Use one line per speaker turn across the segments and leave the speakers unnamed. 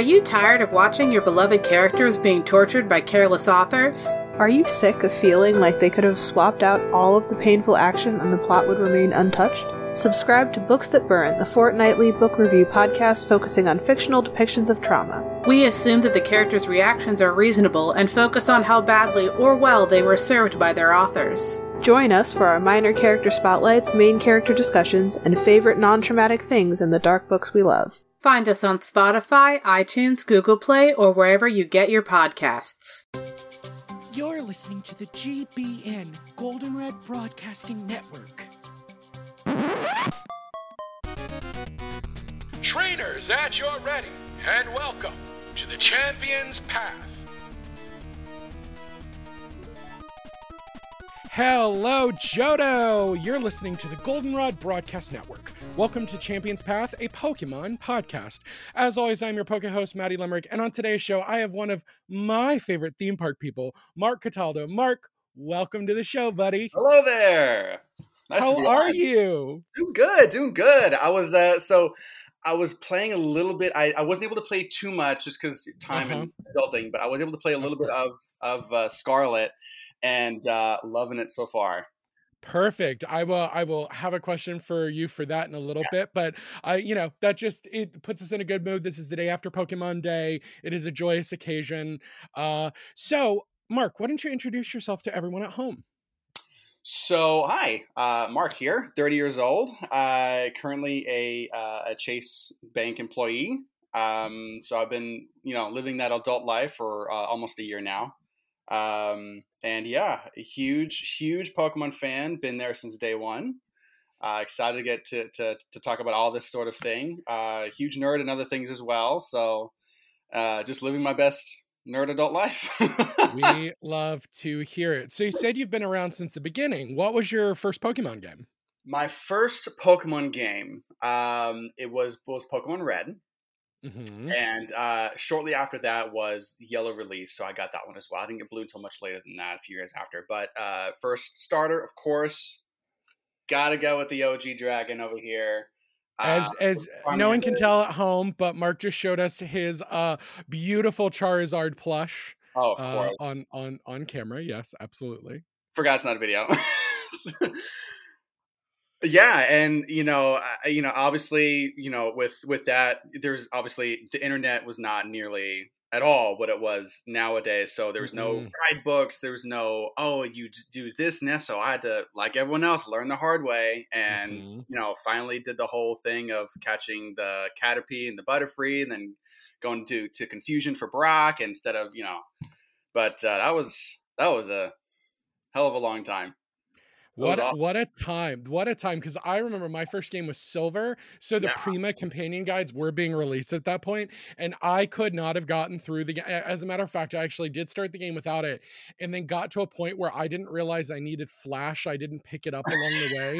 Are you tired of watching your beloved characters being tortured by careless authors?
Are you sick of feeling like they could have swapped out all of the painful action and the plot would remain untouched? Subscribe to Books That Burn, the fortnightly book review podcast focusing on fictional depictions of trauma.
We assume that the characters' reactions are reasonable and focus on how badly or well they were served by their authors.
Join us for our minor character spotlights, main character discussions, and favorite non traumatic things in the dark books we love.
Find us on Spotify, iTunes, Google Play, or wherever you get your podcasts.
You're listening to the GBN Goldenrod Broadcasting Network.
Trainers at your ready, and welcome to the Champion's Path.
Hello, Johto! You're listening to the Goldenrod Broadcast Network. Welcome to Champions Path, a Pokemon podcast. As always, I'm your Poke host, Maddie Limerick, and on today's show, I have one of my favorite theme park people, Mark Cataldo. Mark, welcome to the show, buddy.
Hello there.
Nice How are on. you?
Doing good, doing good. I was uh, so I was playing a little bit. I, I wasn't able to play too much just because time uh-huh. and adulting, but I was able to play a little bit of of uh, Scarlet and uh, loving it so far.
Perfect. I will I will have a question for you for that in a little yeah. bit, but I you know, that just it puts us in a good mood. This is the day after Pokemon Day. It is a joyous occasion. Uh so Mark, why don't you introduce yourself to everyone at home?
So, hi, uh, Mark here, 30 years old, uh, currently a, uh, a Chase Bank employee. Um, so I've been, you know, living that adult life for uh, almost a year now. Um, and yeah, a huge, huge Pokemon fan. Been there since day one. Uh, excited to get to, to, to talk about all this sort of thing. Uh, huge nerd and other things as well. So uh, just living my best nerd adult life.
we love to hear it. So you said you've been around since the beginning. What was your first Pokemon game?
My first Pokemon game, um, it was was Pokemon Red. Mm-hmm. And uh, shortly after that was Yellow release, so I got that one as well. I didn't get Blue until much later than that, a few years after. But uh, first starter, of course, gotta go with the OG Dragon over here.
As uh, as no one can tell at home, but Mark just showed us his uh, beautiful Charizard plush.
Oh, of uh, course.
on on on camera. Yes, absolutely.
Forgot it's not a video. yeah and you know you know obviously you know with with that there's obviously the internet was not nearly at all what it was nowadays so there was no mm-hmm. guidebooks there was no oh you do this and that so i had to like everyone else learn the hard way and mm-hmm. you know finally did the whole thing of catching the caterpie and the butterfree and then going to to confusion for brock instead of you know but uh, that was that was a hell of a long time
what a, awesome. what a time! What a time! Because I remember my first game was Silver, so the yeah. Prima companion guides were being released at that point, and I could not have gotten through the game. As a matter of fact, I actually did start the game without it, and then got to a point where I didn't realize I needed Flash. I didn't pick it up along the way,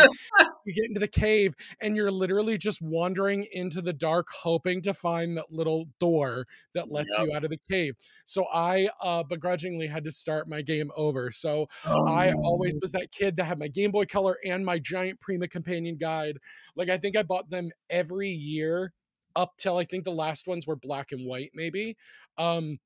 you get into the cave and you're literally just wandering into the dark hoping to find that little door that lets yep. you out of the cave. So i uh begrudgingly had to start my game over. So oh, i always was that kid that had my game boy color and my giant prima companion guide. Like i think i bought them every year up till i think the last ones were black and white maybe. Um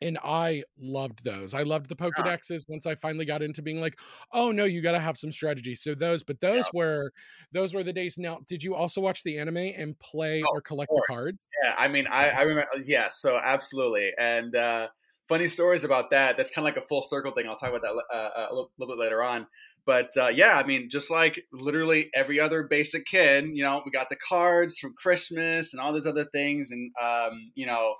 and I loved those. I loved the Pokedexes once I finally got into being like, oh no, you got to have some strategy. So those, but those yeah. were those were the days. Now, did you also watch the anime and play oh, or collect the cards?
Yeah, I mean, I, I remember. Yeah, so absolutely. And uh, funny stories about that. That's kind of like a full circle thing. I'll talk about that uh, uh, a little, little, bit later on. But uh, yeah, I mean, just like literally every other basic kid, you know, we got the cards from Christmas and all those other things, and um, you know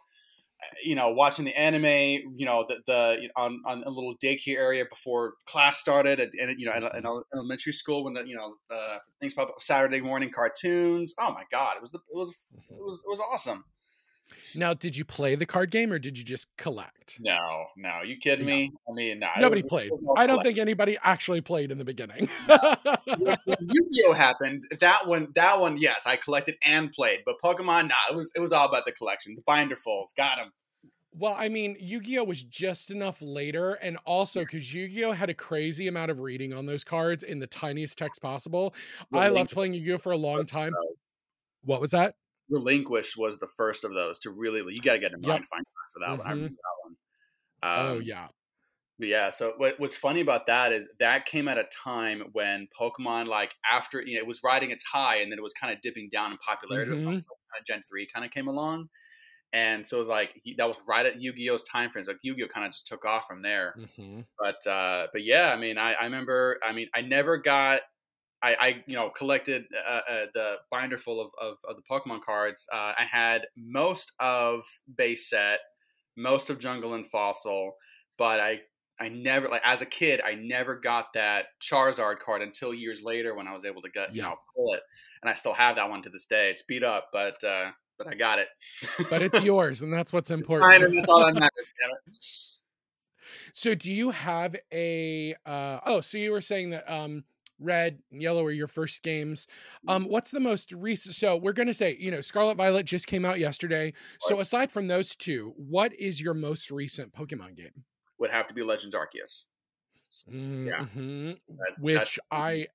you know, watching the anime, you know, the, the on, on a little daycare area before class started, and, and you know, in, in, elementary school when the you know uh, things pop up, Saturday morning cartoons. Oh my god, it was the, it was it was it was awesome.
Now, did you play the card game or did you just collect?
No, no. You kidding me? I mean,
nobody was, played. I don't think anybody actually played in the beginning.
Yu-Gi-Oh happened. That one, that one, yes, I collected and played. But Pokemon, nah, it was it was all about the collection. The binderfuls, got them.
Well, I mean, Yu-Gi-Oh was just enough later, and also because Yu-Gi-Oh had a crazy amount of reading on those cards in the tiniest text possible. I loved playing Yu-Gi-Oh for a long time. What was that?
Relinquished was the first of those to really. You got to get a mind
Yep.
find for that one. I remember that one.
oh
Um,
yeah.
but yeah, so what, what's funny about that is that came at a time when Pokemon, like after you know, it was riding its high, and then it was kind of dipping down in popularity.
Mhm.
Kind Gen three kind of came along, and so it was like he, that was right at Yu Gi Oh's time frames. Like Yu Gi Oh kind of just took off from there.
hmm
But uh, but yeah, I mean, I, I remember. I mean, I never got. I, I you know collected uh, uh, the binder full of, of, of the Pokemon cards. Uh, I had most of base set, most of Jungle and Fossil, but I I never like as a kid I never got that Charizard card until years later when I was able to get you
Yeah.
know pull it, and I still have that one to this day. It's beat up, but uh, but I got it.
But it's yours, and that's what's important.
and that's all that matters.
So do you have a uh oh, so you were saying that um red and yellow are your first games. Um what's the most recent so we're going to say, you know, Scarlet Violet just came out yesterday. So aside from those two, what is your most recent Pokemon game?
Would have to be Legends Arceus.
Mhm.
That-
Which I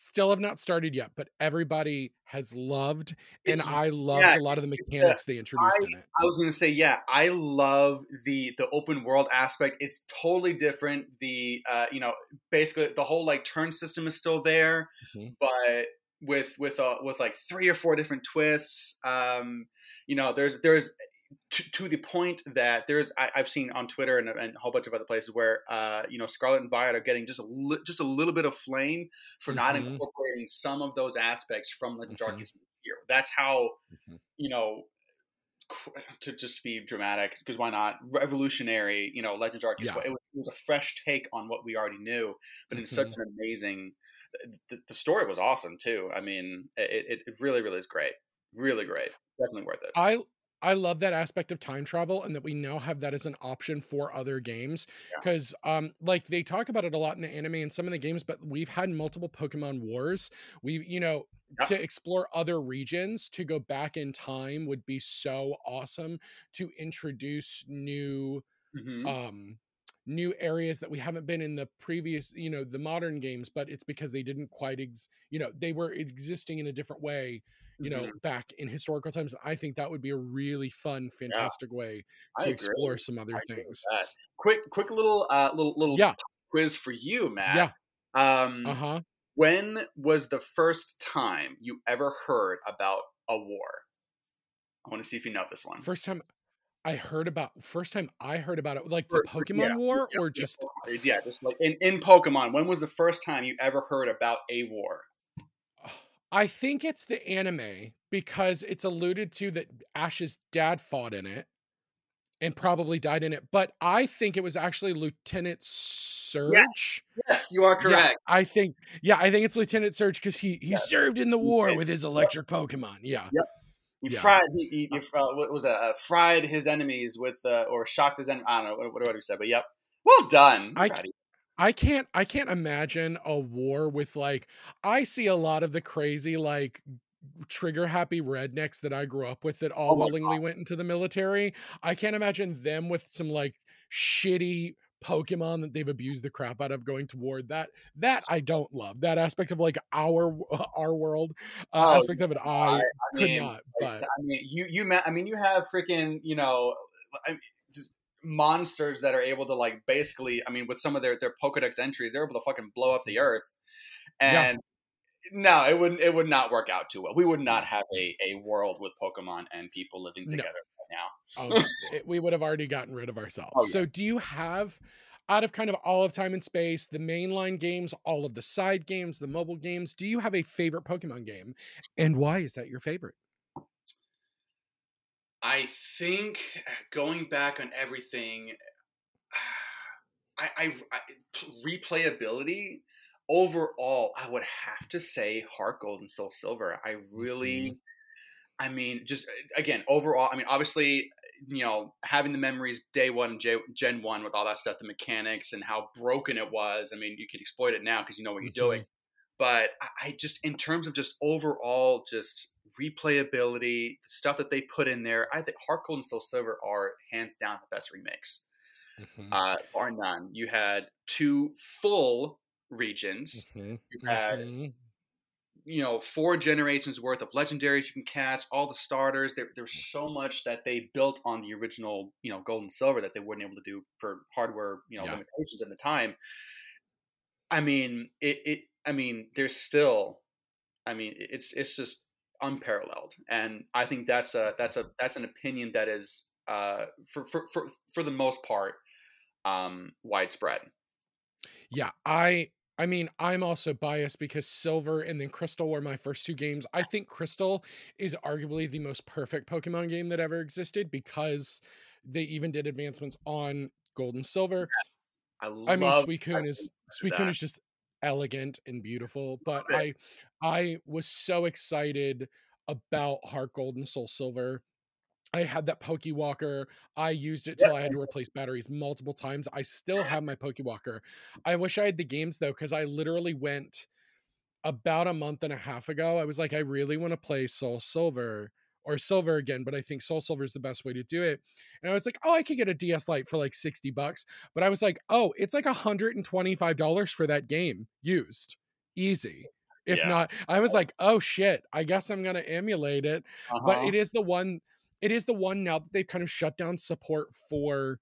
still have not started yet, but everybody has loved and I loved
yeah,
a lot of the
uh,
mechanics they introduced in it.
I was gonna say, yeah, I love the the open world aspect. It's totally different. The uh, you know, basically the whole like turn system is still there,
Mhm.
but with with uh with like three or four different twists. Um, you know, there's there's to, to the point that there's I, I've seen on Twitter and, and a whole bunch of other places where uh, you know Scarlet and Violet are getting just a li- just a little bit of flame for not
Mhm.
incorporating some of those aspects from Legends
Mhm.
Arceus here. That's how
Mhm.
you know to just be dramatic because why not revolutionary you know legends arceus
Yeah.
it was, it was a fresh take on what we already knew but in such
Mm-hmm.
an amazing the, the story was awesome too i mean it, it really really is great really great definitely worth it
I I love that aspect of time travel and that we now have that as an option for other games
Yeah.
because um like they talk about it a lot in the anime and some of the games but we've had multiple Pokemon wars. We you know
Yeah.
to explore other regions to go back in time would be so awesome to introduce new
Mhm.
um new areas that we haven't been in the previous you know the modern games but it's because they didn't quite ex- you know they were existing in a different way you know
Mhm.
back in historical times i think that would be a really fun fantastic way
I
to explore some other
I
things
quick quick little uh little little
Yeah.
quiz for you matt
Yeah.
um
uh-huh
when was the first time you ever heard about a war i want to see if you know this one
first time i heard about first time i heard about it like the pokemon
yeah,
war
yeah,
or just
yeah, just like in, in Pokemon. When was the first time you ever heard about a war?
I think it's the anime because it's alluded to that ash's dad fought in it and probably died in it but i think it was actually lieutenant surge
Yes, you are
Yeah,
correct.
I think yeah, I think it's Lieutenant Surge because he he
Yeah.
served in the war with his electric Pokemon. Yeah. Yep.
He
Yeah.
fried. He, he, he uh, what was it? Uh, fried his enemies with, uh, or shocked his enemy. I don't know what, what do I say, but yep. Well done.
I
Proud of you.
I can't I can't imagine a war with like I see a lot of the crazy like trigger happy rednecks that I grew up with that all
Oh
willingly went into the military. I can't imagine them with some like shitty Pokemon that they've abused the crap out of going toward. That that I don't love. That aspect of like our our world uh,
Oh,
aspect of it I,
I
could
mean,
not. But
I mean, you you ma- I mean, you have freaking you know, I mean, monsters that are able to like basically. I mean, with some of their their Pokedex entries, they're able to fucking blow up the mm-hmm. earth.
Yeah.
And no, it wouldn't. It would not work out too well. We would not have a a world with Pokemon and people living
No.
together right now.
oh, it, we would have already gotten rid of ourselves.
Oh,
So, do you have, out of kind of all of Time and Space, the mainline games, all of the side games, the mobile games, do you have a favorite Pokemon game, and why is that your favorite?
I think going back on everything, I, I, I replayability overall, I would have to say Heart Gold and Soul Silver. I really, mm-hmm. I mean, just uh, again overall. I mean, obviously, you know, having the memories day one, Gen one with all that stuff, the mechanics and how broken it was. I mean, you can exploit it now because you know what you're doing. Mm-hmm. But I, I just, in terms of just overall, just replayability, the stuff that they put in there, I think Heart and Soul Silver are hands down the best remix,
Mhm,
uh, bar none. You had two full regions.
mhm,
You had
mhm.
you know four generations worth of legendaries you can catch all the starters there, there's so much that they built on the original you know gold and silver that they weren't able to do for hardware you know
Yeah.
limitations at the time i mean it, it i mean there's still i mean it's it's just unparalleled and i think that's a that's a that's an opinion that is uh for for for, for the most part um widespread
Yeah, I I mean, I'm also biased because Silver and then Crystal were my first two games. I think Crystal is arguably the most perfect Pokemon game that ever existed because they even did advancements on Gold and Silver.
i, love,
I mean, Suicune is Suicune is just elegant and beautiful, but I I was so excited about Heart Gold and Soul Silver. I had that Pokewalker. I used it till I had to replace batteries multiple times. I still have my Pokewalker. I wish I had the games though, because I literally went about a month and a half ago. I was like, I really want to play Soul Silver or Silver again, but I think Soul Silver is the best way to do it. And I was like, oh, I could get a DS Lite for like 60 bucks. But I was like, oh, it's like $125 for that game used. Easy. If
Yeah.
not, I was like, oh shit, I guess I'm gonna emulate it but
Uh-huh.
it is the one it is the one now that they've kind of shut down support for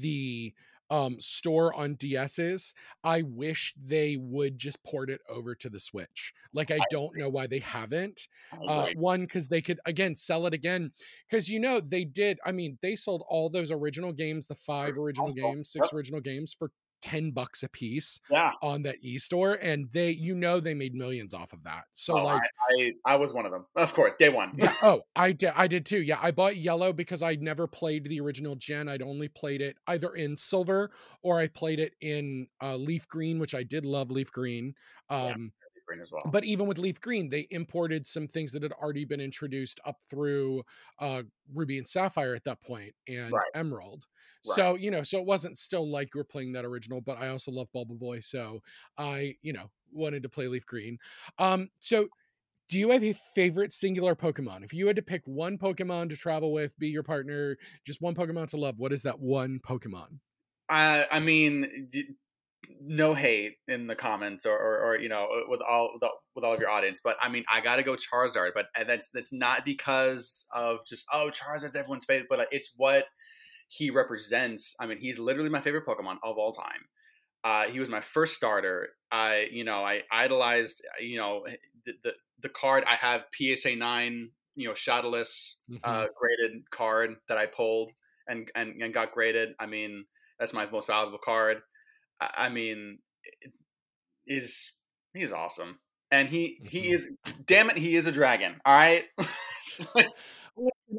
the um store on DS's. I wish they would just port it over to the Switch. Like I
I
don't know why they haven't. Uh one cuz they could again sell it again cuz you know they did I mean they sold all those original games, the 5 original
console.
games, 6
Yep.
original games for 10 bucks a piece
yeah
on that e-store and they you know they made millions off of that. So
Oh,
like
I, I I was one of them of course day one
yeah. Oh, I did. I did too. Yeah, I bought yellow because I never played the original gen. I'd only played it either in silver or I played it in uh, leaf green, which I did love leaf green.
Yeah. Green as well
but even with leaf green, they imported some things that had already been introduced up through uh, ruby and sapphire at that point and
Right.
emerald.
Right.
So you know, so it wasn't still like you were playing that original. But I also love Bubble Boy, so I you know wanted to play leaf green. Um, so do you have a favorite singular Pokemon? If you had to pick one Pokemon to travel with, be your partner, just one Pokemon to love, what is that one Pokemon?
I I mean, no hate in the comments or, or, or you know with all with all- with all of your audience, but I mean I got to go Charizard, but and that's that's not because of just oh Charizard's everyone's favorite, but it's what he represents. I mean, he's literally my favorite Pokemon of all time. Uh, he was my first starter. I you know I idolized you know the the, the card I have PSA nine you know Shadowless
Mhm.
uh, graded card that I pulled and, and and got graded. I mean, that's my most valuable card. I, I mean, is he's awesome, and he he
Mhm.
is. Damn it, he is a dragon. All right.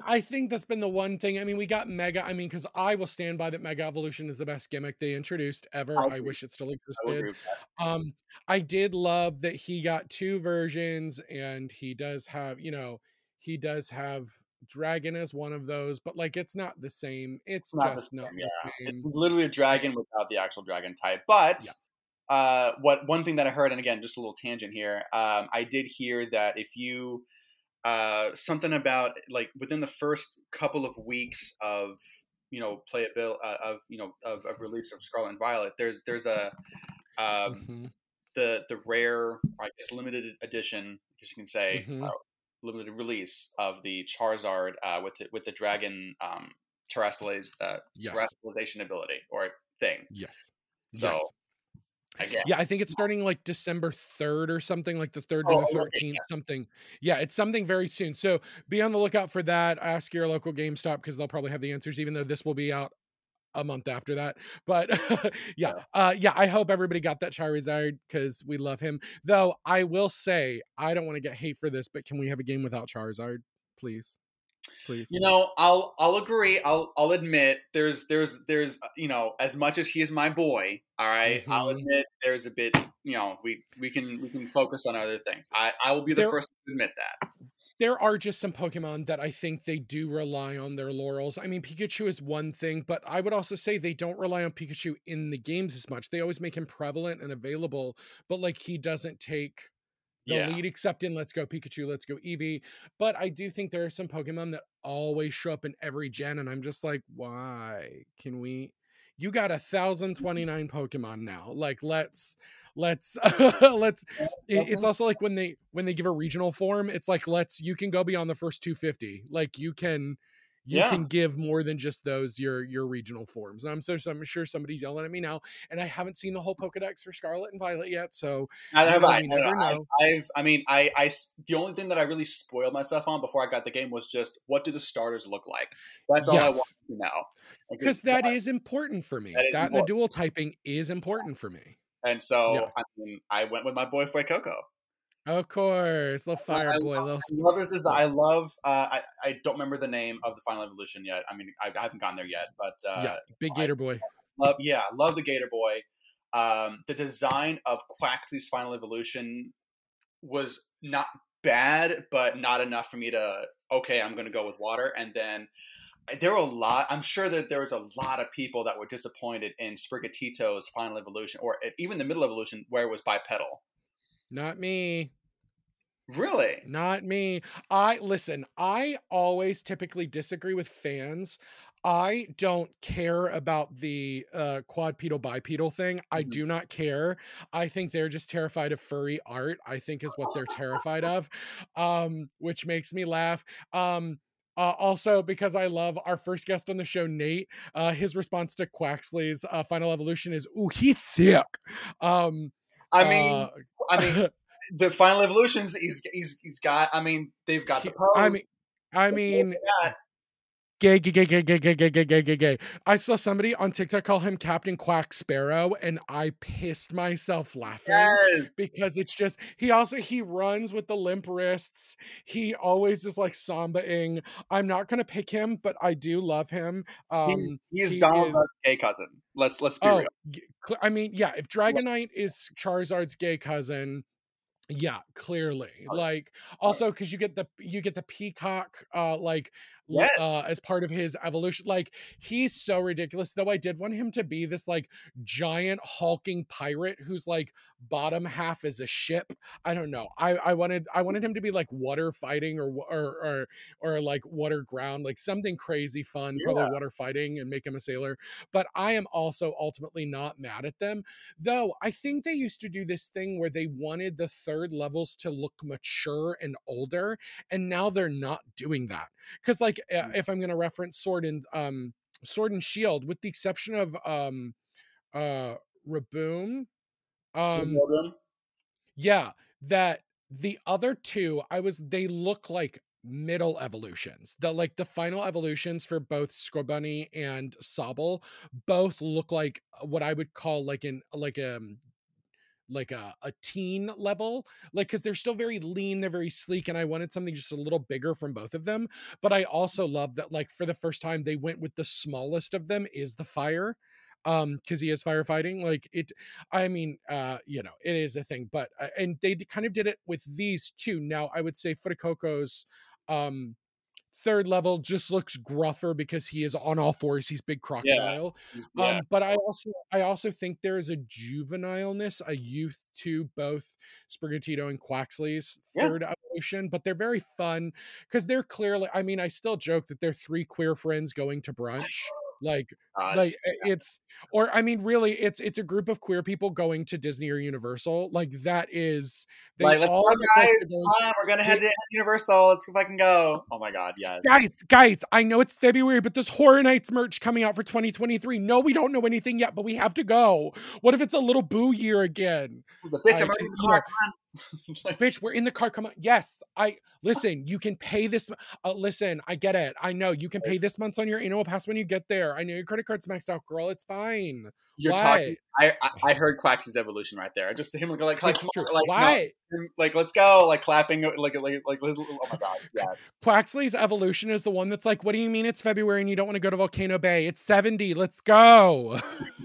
I think that's been the one thing. I mean, we got Mega. I mean, because I will stand by that Mega Evolution is the best gimmick they introduced ever.
I
I, wish it still existed.
will agree with that.
Um, I did love that he got two versions, and he does have, you know, he does have Dragon as one of those, but like it's not the same. It's
It's not the
just not
same,
the
yeah. It's
same.
he's literally a dragon without the actual dragon type. But
Yeah.
uh, what one thing that I heard, and again, just a little tangent here, um, I did hear that if you uh, something about like within the first couple of weeks of you know playability uh, of you know of, of release of Scarlet and Violet, there's there's a um,
Mhm,
the the rare I guess limited edition, I guess you can say,
Mhm.
uh, limited release of the Charizard uh, with the, with the dragon um, terrestrializ- uh,
Yes.
terrestrialization ability or thing.
Yes.
So
yes.
again,
Yeah, I think it's starting like December 3rd or something, like the 3rd
Oh,
to the
okay,
13th,
yes.
something. Yeah, it's something very soon. So be on the lookout for that. Ask your local GameStop because they'll probably have the answers, even though this will be out a month after that. But yeah, uh, yeah, I hope everybody got that Charizard because we love him. Though I will say, I don't want to get hate for this, but can we have a game without Charizard, please? Please.
You know, I'll I'll agree. I'll I'll admit there's there's there's uh, you know as much as he is my boy. All right, I'll
Mhm.
admit there's a bit. You know, we we can we can focus on other things. I I will be the
There-
first to admit that.
There are just some Pokemon that I think they do rely on their laurels. I mean, Pikachu is one thing, but I would also say they don't rely on Pikachu in the games as much. They always make him prevalent and available, but like he doesn't take the
Yeah.
lead except in Let's Go Pikachu, Let's Go Eevee. But I do think there are some Pokemon that always show up in every gen, and I'm just like, why can we? you got a thousand mm-hmm. twenty nine Pokemon now. Like let's let's let's it's also like when they when they give a regional form it's like let's you can go beyond the first 250 like you can you
Yeah.
can give more than just those your your regional forms and i'm so, i'm sure somebody's yelling at me now and i haven't seen the whole pokedex for scarlet and violet yet so
I, have I. I-
know.
I've, I mean, I, I, the only thing that I really spoiled myself on before I got the game was just what do the starters look like? That's all I want to know.
Because that is important for me
That
that, the dual typing is important for me
And so
Yeah.
I mean, I went with my boy Fuecoco.
of course little fire
I
boy
love-
little
I love his design. I love. Uh, I I don't remember the name of the final evolution yet. I mean, I, I haven't gotten there yet, but uh,
yeah big
I-
gator boy
love yeah, love the Gator Boy. Um, the design of Quaxly's final evolution was not bad, but not enough for me to okay, I'm going to go with water. And then there were a lot. I'm sure that there was a lot of people that were disappointed in Sprigatito's final evolution, or even the middle evolution where it was bipedal.
not me
Really?
Not me. I listen, I always typically disagree with fans. I don't care about the uh quadpedal bipedal thing. I
Mhm.
do not care. I think they're just terrified of furry art. I think is what they're terrified of. Um which makes me laugh. Um uh, also because I love our first guest on the show, Nate. Uh, his response to Quaxly's uh, final evolution is, "Ooh, he thick." Um,
I mean,
uh,
I mean, the final evolutions. He's he's he's got. I mean, they've got the pose.
I mean, I mean, gay, gay, gay, gay, gay, gay, gay, gay, gay, gay, gay. I saw somebody on TikTok call him Captain Quack Sparrow, and I pissed myself laughing
yes.
because it's just he also he runs with the limp wrists. He always is like sambaing. I'm not gonna pick him, but I do love him. Um,
he's he's
he
Donald
is-
gay cousin. Let's let's be
oh,
real.
I mean, yeah. If Dragonite is Charizard's gay cousin. Yeah, clearly.
Oh,
Like also because you get the you get the peacock uh like
Yes.
uh as part of his evolution. Like he's so ridiculous. Though I did want him to be this like giant hulking pirate who's like bottom half is a ship. I don't know. I I wanted I wanted him to be like water fighting or or or, or like water ground, like something crazy fun, probably water fighting and make him a sailor. But I am also ultimately not mad at them. Though I think they used to do this thing where they wanted the third levels to look mature and older, and now they're not doing that. Because like uh,
Mm.
if I'm gonna reference Sword and um Sword and Shield, with the exception of um uh Rillaboom, um yeah, that the other two, I was they look like middle evolutions. The like the final evolutions for both Scorbunny and Sobble both look like what I would call like an like um like a, a teen level like because they're still very lean they're very sleek and i wanted something just a little bigger from both of them but i also love that like for the first time they went with the smallest of them is the fire um because he is firefighting like it i mean uh you know it is a thing but uh, and they kind of did it with these two now i would say Fuecoco's um third level just looks gruffer because he is on all fours he's big crocodile
Yeah.
um, but I also I also think there is a juvenileness, a youth to both Sprigatito and Quaxly's
Yeah.
third evolution, but they're very fun because they're clearly. I mean, I still joke that they're three queer friends going to brunch. Like,
God.
like i- it's, or I mean, really, it's it's a group of queer people going to Disney or Universal. Like that is they
like,
all
go, guys. we're gonna head to Universal. Let's fucking go. Oh my god, yes.
Guys, guys, I know it's February, but there's Horror Nights merch coming out for 2023. No, we don't know anything yet, but we have to go. What if it's a little boo year again?
The bitch,
I
I'm
just- you know,
car. Come on. Like,
Bitch, we're in the car. Come on. Yes, I listen. You can pay this. Uh, listen, I get it. I know you can pay this month's on your annual pass when you get there. I know your credit card's maxed out, girl. It's fine.
You're
What?
talking. I, I I heard Quax's evolution right there. I just to him like like
true.
like, no, like let's go like clapping like like like oh my god yeah
Quaxly's evolution is the one that's like, what do you mean it's February and you don't want to go to Volcano Bay? It's 70. Let's go.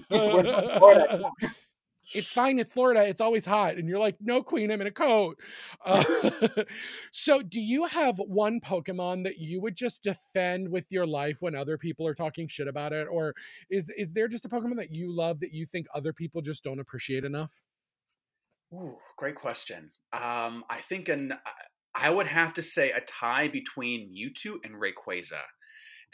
It's fine. It's Florida. It's always hot. And you're like, no, queen, I'm in a coat. Uh, so, do you have one Pokemon that you would just defend with your life when other people are talking shit about it? Or is, is there just a Pokemon that you love that you think other people just don't appreciate enough?
Ooh, great question. Um, I think an I would have to say a tie between Mewtwo and Rayquaza.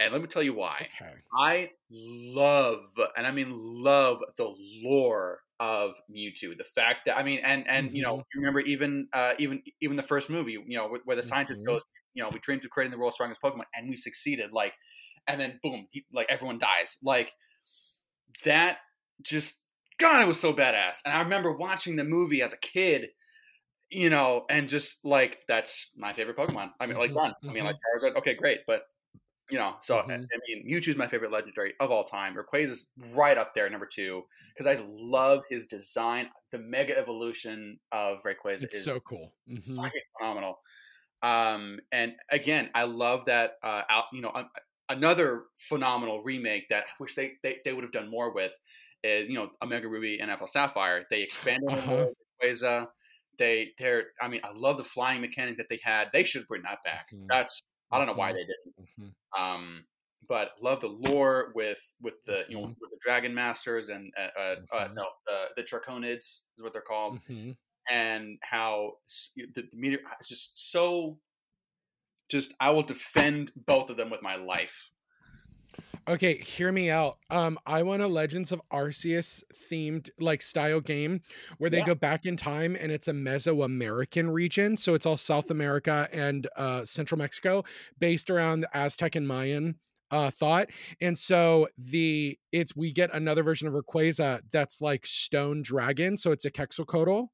And let me tell you why.
Okay.
I love, and I mean love, the lore of Mewtwo. The fact that I mean, and and you know,
Mhm.
you remember even uh, even even the first movie, you know, where, where the scientist
Mhm.
goes, you know, we dreamed of creating the world's strongest Pokemon, and we succeeded. Like, and then boom, he, like everyone dies. Like that, just God, it was so badass. And I remember watching the movie as a kid. You know, and just like that's my favorite Pokemon. I mean, like
Mhm,
done. I mean, like Charizard. Okay, great, but you know, so I, I
Mhm.
mean, Mewtwo's my favorite legendary of all time. Rayquaza's right up there, number two, because I love his design. The Mega Evolution of Rayquaza
It's
is
so cool. Mhm.
fucking phenomenal. Um, and again, I love that. Uh, out, you know, um, another phenomenal remake that I wish they they, they would have done more with is you know Omega Ruby and Alpha Sapphire. They expanded on
Uh-huh.
Rayquaza. They they're I mean I love the flying mechanic that they had. They should bring that back.
Mhm.
That's I don't know why
Mhm.
they didn't. Um, but love the lore with with the you know
Mhm.
with the Dragon Masters and uh, uh, uh,
Mhm.
no uh, the Draconids is what they're called,
Mhm.
and how the, the meteor just so. Just I will defend both of them with my life.
Okay, hear me out. Um, I want a Legends of Arceus themed like style game where they
Yeah.
go back in time and it's a Mesoamerican region. So it's all South America and uh Central Mexico based around the Aztec and Mayan uh thought. And so the it's we get another version of Rayquaza that's like stone dragon. So it's a Quetzalcoatl.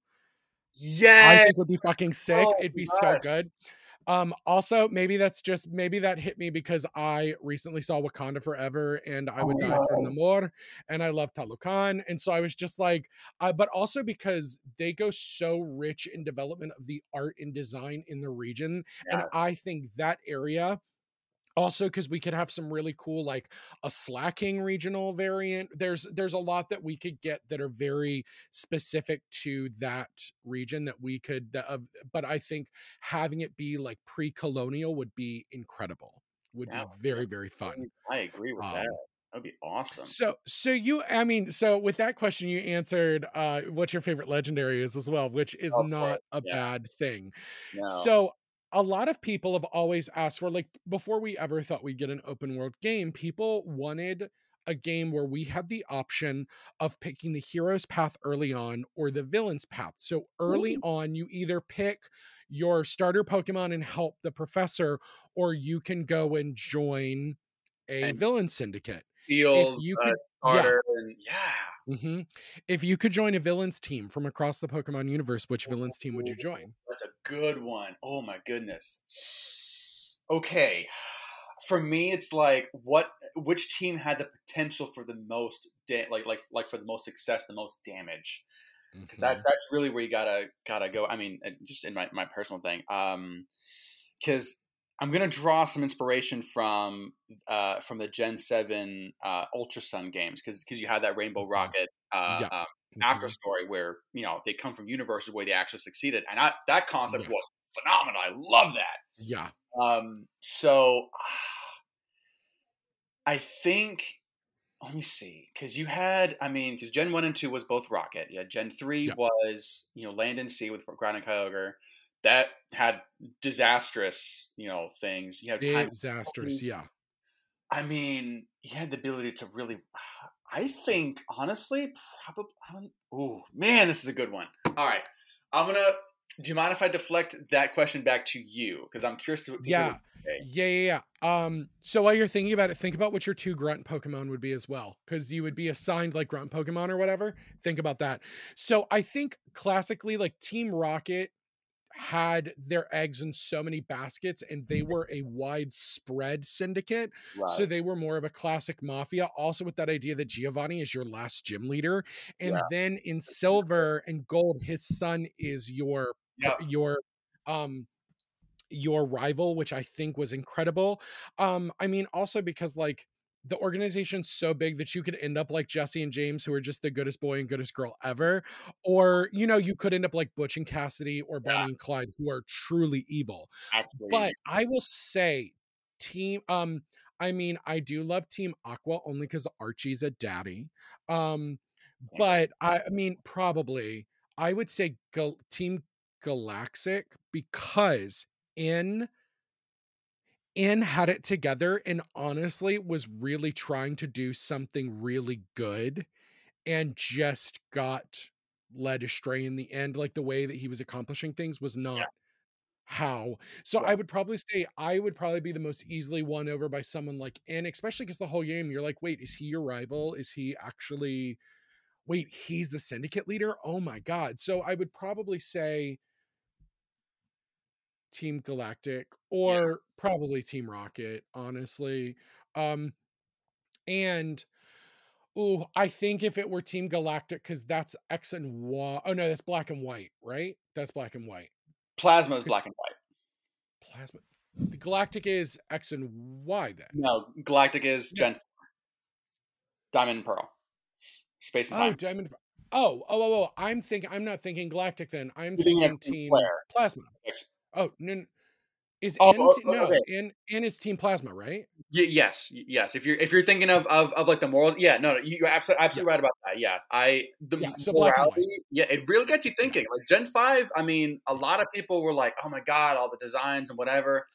Yeah,
I
think would be fucking sick.
Oh,
It'd be so good. Um, also, maybe that's just maybe that hit me because I recently saw Wakanda Forever and I would
Oh,
die for
no.
Namor, and I love Talokan, and so I was just like, I, but also because they go so rich in development of the art and design in the region, and I think that area also because we could have some really cool like a slacking regional variant there's there's a lot that we could get that are very specific to that region that we could uh, but i think having it be like pre-colonial would be incredible would
Yeah,
be very very fun
I agree with
Um,
that. That'd be awesome.
so so you i mean so with that question you answered uh what your favorite legendary is as well which is not a
yeah.
bad thing
No.
so a lot of people have always asked for like before we ever thought we'd get an open world game, people wanted a game where we had the option of picking the hero's path early on or the villain's path. So early on, you either pick your starter Pokemon and help the professor, or you can go and join a villain syndicate.
Field,
you
uh,
could- yeah.
and yeah,
Mhm. If you could join a villains team from across the Pokemon universe, which villains team would you join?
That's a good one. Oh my goodness. Okay. For me, it's like what which team had the potential for the most da- like like like for the most success, the most damage. Because that's that's really where you gotta gotta go. I mean, just in my, my personal thing. Um, because I'm gonna draw some inspiration from uh from the Gen Seven uh Ultra Sun games because because you had that Rainbow
Mhm.
Rocket uh,
Yeah.
um,
Mhm.
after story where you know they come from universes where they actually succeeded, and I, that concept
Yeah.
was phenomenal. I love that.
yeah.
Um, so I think let me see because you had I mean because Gen one and two was both Rocket. Yeah, Gen three
Yeah.
was you know Land and Sea with Groudon and Kyogre. That had disastrous you know things. You had time
Disastrous. Yeah.
I mean, he had the ability to really. I think, honestly, probably. I don't. Oh man, this is a good one. All right, I'm gonna. Do you mind if I deflect that question back to you? Because I'm curious to. to
Yeah. Yeah, yeah, yeah. Um, so while you're thinking about it, think about what your two grunt Pokemon would be as well, because you would be assigned like grunt Pokemon or whatever. Think about that. So I think classically, like Team Rocket had their eggs in so many baskets and they were a widespread syndicate. So they were more of a classic mafia, also with that idea that Giovanni is your last gym leader. And
Yeah.
then in silver and gold, his son is your
Yeah.
your um your rival, which I think was incredible. Um, I mean, also because like the organization's so big that you could end up like Jessie and James, who are just the goodest boy and goodest girl ever, or you know, you could end up like Butch and Cassidy or Bonnie
Yeah.
and Clyde, who are truly evil.
Actually,
But I will say, team, um, I mean, I do love Team Aqua only because Archie's a daddy. Um, but I, I mean, probably I would say Gal- Team Galactic because in N had it together and honestly was really trying to do something really good and just got led astray in the end. Like the way that he was accomplishing things was not
Yeah.
how. So. I would probably say I would probably be the most easily won over by someone like N, especially because the whole game you're like, wait, is he your rival? Is he actually wait, he's the syndicate leader? Oh my god. So I would probably say Team Galactic or probably Team Rocket, honestly. Um and oh, I think if it were Team Galactic, because that's X and Y. Oh no, that's black and white, right? That's black and white.
Plasma is black and white.
Plasma. The Galactic is X and Y then.
No, Galactic is
Yeah.
Gen 4. Diamond and Pearl. Space and
Oh,
time.
Diamond. Oh, oh, oh, oh, I'm thinking. I'm not thinking Galactic. Then I'm
thinking Team
Team Plasma.
X-
Oh, no, is
Oh,
N?
oh, oh,
no,
okay.
N. N is Team Plasma, right?
Y- yes, yes. If you're if you're thinking of of, of like the moral, yeah, no, no, you- you're absolutely absolutely right about that. Yeah, I the
Yeah, so black and white.
morality, yeah, it really got you thinking. Like Gen Five, I mean, a lot of people were like, "Oh my god, all the designs and whatever,"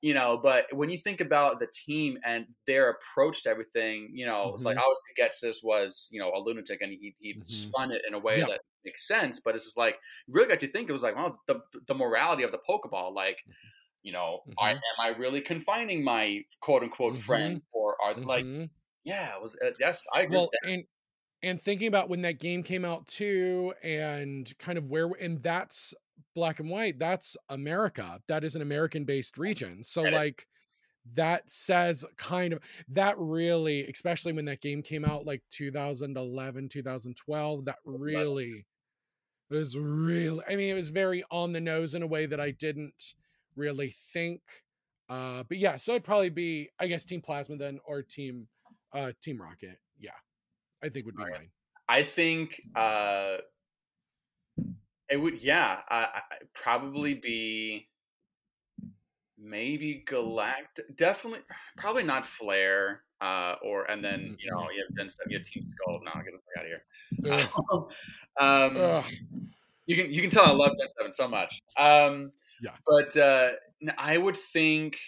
you know. But when you think about the team and their approach to everything, you know, it's like obviously Ghetsis was you know a lunatic and he he
Mhm.
spun it in a way
Yeah.
that makes sense. But it's just like really got you think. It was like, well, the the morality of the Pokeball, like. You know, I,
Mhm.
am I really confining my quote unquote
Mhm.
friend, or are like
Mhm.
yeah, it was uh, yes, I agree.
well and and thinking about when that game came out too and kind of where and that's black and white that's america that is an american based region so
That is.
like that says kind of that really especially when that game came out like 2011 2012 that really was really i mean it was very on the nose in a way that i didn't really think uh but yeah so it'd probably be i guess team plasma then or team uh team rocket yeah i think would be
Right.
mine
I think uh, it would. Yeah, I, I probably be maybe Galactic. Definitely, probably not Flare. Uh, or and then you know you have you have Team Skull. No, get the fuck out of here. um, you can you can tell I love Gen Seven so much. Um,
Yeah.
But uh, I would think,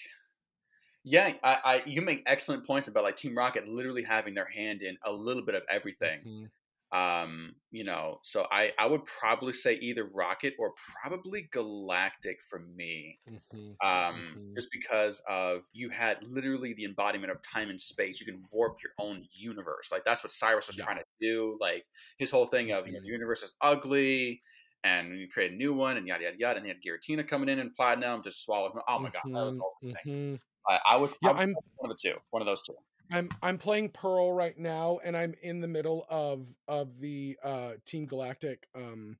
yeah, I, I you make excellent points about like Team Rocket literally having their hand in a little bit of everything.
Mhm.
Um, you know, so I I would probably say either Rocket or probably Galactic for me.
Mhm.
Um,
Mhm.
just because of you had literally the embodiment of time and space. You can warp your own universe. Like that's what Cyrus was
Yeah.
trying to do. Like his whole thing of you know, the universe is ugly. And you create a new one, and yada yada yada. And they had Giratina coming in and Platinum, just swallowed. him. Oh my god, that was
Mhm.
the whole thing.
Mhm.
I, I would,
Yeah,
I would
I'm-
one of the two, one of those two.
I'm I'm playing Pearl right now, and I'm in the middle of of the uh Team Galactic um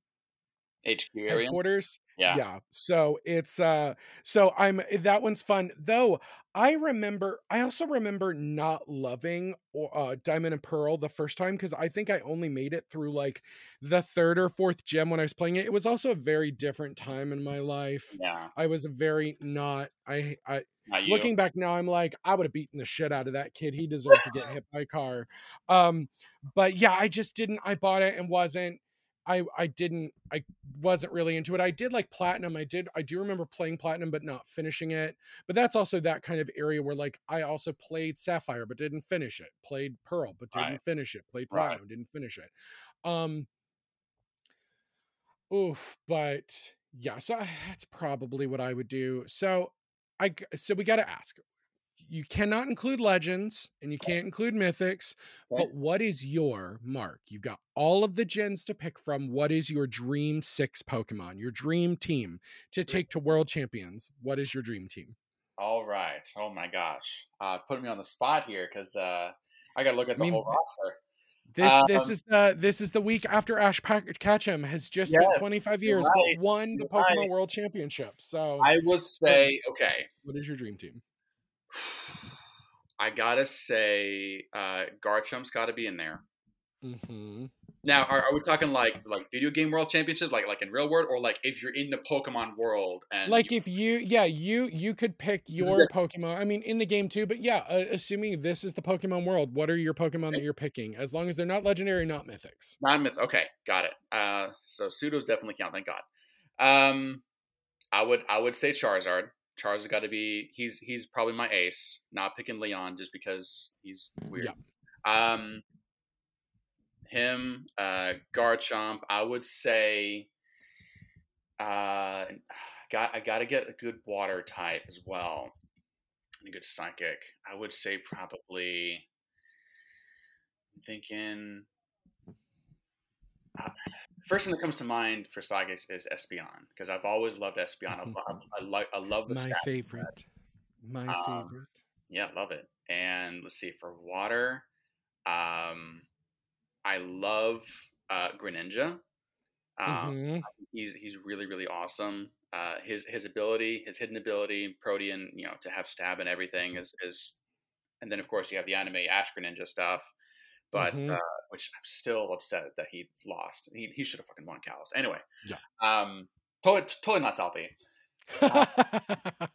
HQ area,
headquarters.
yeah.
So it's uh so I'm that one's fun. Though I remember I also remember not loving uh Diamond and Pearl the first time because I think I only made it through like the third or fourth gem when I was playing it. It was also a very different time in my life.
yeah.
I was a very not I I
Not
looking back now i'm like i would have beaten the shit out of that kid he deserved to get hit by a car um but yeah i just didn't i bought it and wasn't i i didn't i wasn't really into it. I did like platinum. I did i do remember playing platinum but not finishing it. But that's also that kind of area where like i also played sapphire but didn't finish it. Played pearl but didn't
Right.
finish it. Played
Right.
platinum didn't finish it. Um oof but yeah so that's probably what i would do. So I so we got to ask you cannot include legends and you can't include mythics
Okay.
but what is your mark you've got all of the gens to pick from what is your dream six pokemon your dream team to take to world champions what is your dream team
All right. Oh my gosh. Uh, putting me on the spot here because uh, I got to look at the
mean,
whole roster.
this this
Um,
is the this is the week after ash ketchum has just
Yes,
spent 25 years
right,
but won the pokemon
right.
world championship so
I would say, okay,
what is your dream team
I gotta say, uh, Garchomp's got to be in there.
mm-hmm.
Now, are, are we talking like like video game world championship, like like in real world, or like if you're in the Pokemon world and
like
you-
if you yeah you you could pick your pokemon i mean in the game too but yeah uh, assuming this is the pokemon world what are your pokemon that you're picking as long as they're not legendary not mythics
non myth? Okay, got it. Uh, so pseudos definitely count. Thank God. Um, I would I would say Charizard Charles has got to be. He's he's probably my ace. Not picking Leon just because he's weird.
Yeah.
Um, him, uh, Garchomp. I would say. Uh, got I got to get a good water type as well, and a good psychic. I would say probably. I'm thinking. Uh, first thing that comes to mind for psychics is Espeon because I've always loved Espeon. I, I, I like I love the
My favorite. My
Um,
favorite.
yeah, love it. And let's see for water, um, I love uh, Greninja. Um,
Mhm.
He's he's really really awesome. Uh, his his ability, his hidden ability, Protean, you know, to have stab and everything is is, and then of course you have the anime Ash Greninja stuff. But
Mhm.
uh, which I'm still upset that he lost. He, he should have fucking won Kalos. Anyway,
Yeah.
Um, totally totally not salty. uh,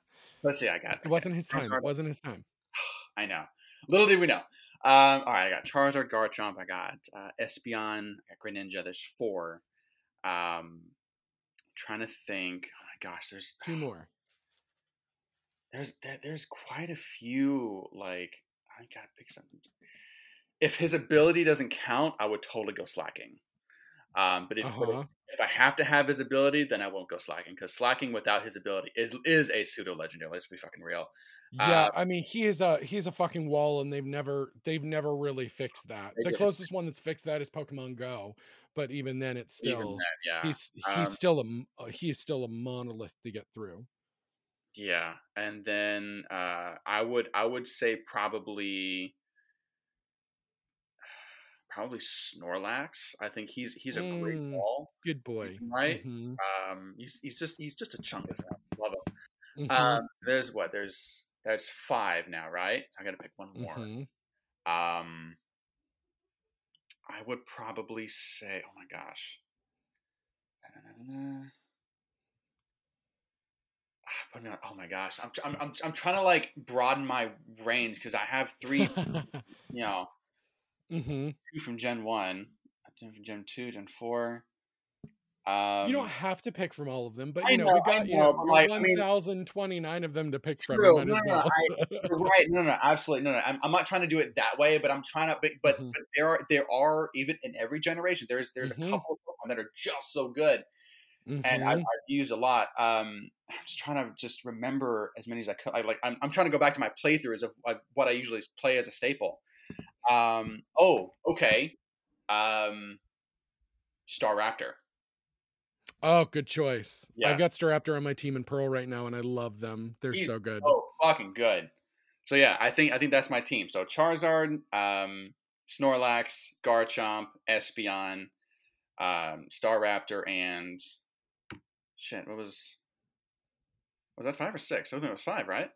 Let's see. I got
it wasn't his time.
Charizard.
It wasn't his time.
I know. Little did we know. Um, all right, I got Charizard, Garchomp, I got uh, Espeon, I got Greninja. There's four. Um, trying to think. Oh my gosh, there's
Two more.
there's there's quite a few. Like I gotta pick something. If his ability doesn't count, I would totally go Slaking. Um, but if
Uh-huh.
if I have to have his ability, then I won't go Slaking because Slaking without his ability is is a pseudo legendary. Let's be fucking real.
Yeah,
Uh,
I mean he is a he's a fucking wall, and they've never they've never really fixed that. The closest one that's fixed that is Pokemon Go, but even then, it's still
then, yeah.
he's he's
Um,
still a uh, he is still a monolith to get through.
Yeah, and then uh, I would I would say probably probably Snorlax. I think he's he's a great
Mm.
ball,
Good boy,
right?
Mhm,
Um, he's he's just he's just a chunk of stuff. Love him.
mhm,
Um, there's what there's there's five now, right? I got to pick one more.
mhm.
Um, I would probably say, oh my gosh. Da-da-da-da-da. Ah, put me on- Oh my gosh, I'm, I'm, I'm, I'm trying to like broaden my range because I have three, you know,
Mhm.
two from Gen one, two from Gen two, Gen four. Um,
You don't have to pick from all of them, but
I
you know,
know,
we
I
got you
know,
know,
but, like, I mean-
1029 of them to pick from.
True.
You might
No, no, no,
well.
You're right. No, no, absolutely. No, no. I'm, I'm not trying to do it that way, but I'm trying to. But, but,
Mhm.
but there are there are even in every generation. There's there's
Mhm.
a couple that are just so good, and I've,
Mhm.
I've used a lot. Um, I'm just trying to just remember as many as I could. I like. I'm, I'm trying to go back to my playthroughs of, of what I usually play as a staple. Um. Oh. Okay. Um. Staraptor.
Oh, good choice.
Yeah.
I've got Staraptor on my team in Pearl right now, and I love them. They're
He's
so good.
Oh, fucking good. So yeah, I think I think that's my team. So Charizard, um, Snorlax, Garchomp, Espeon, um, Staraptor, and shit. What was was that five or six? I think it was five, right?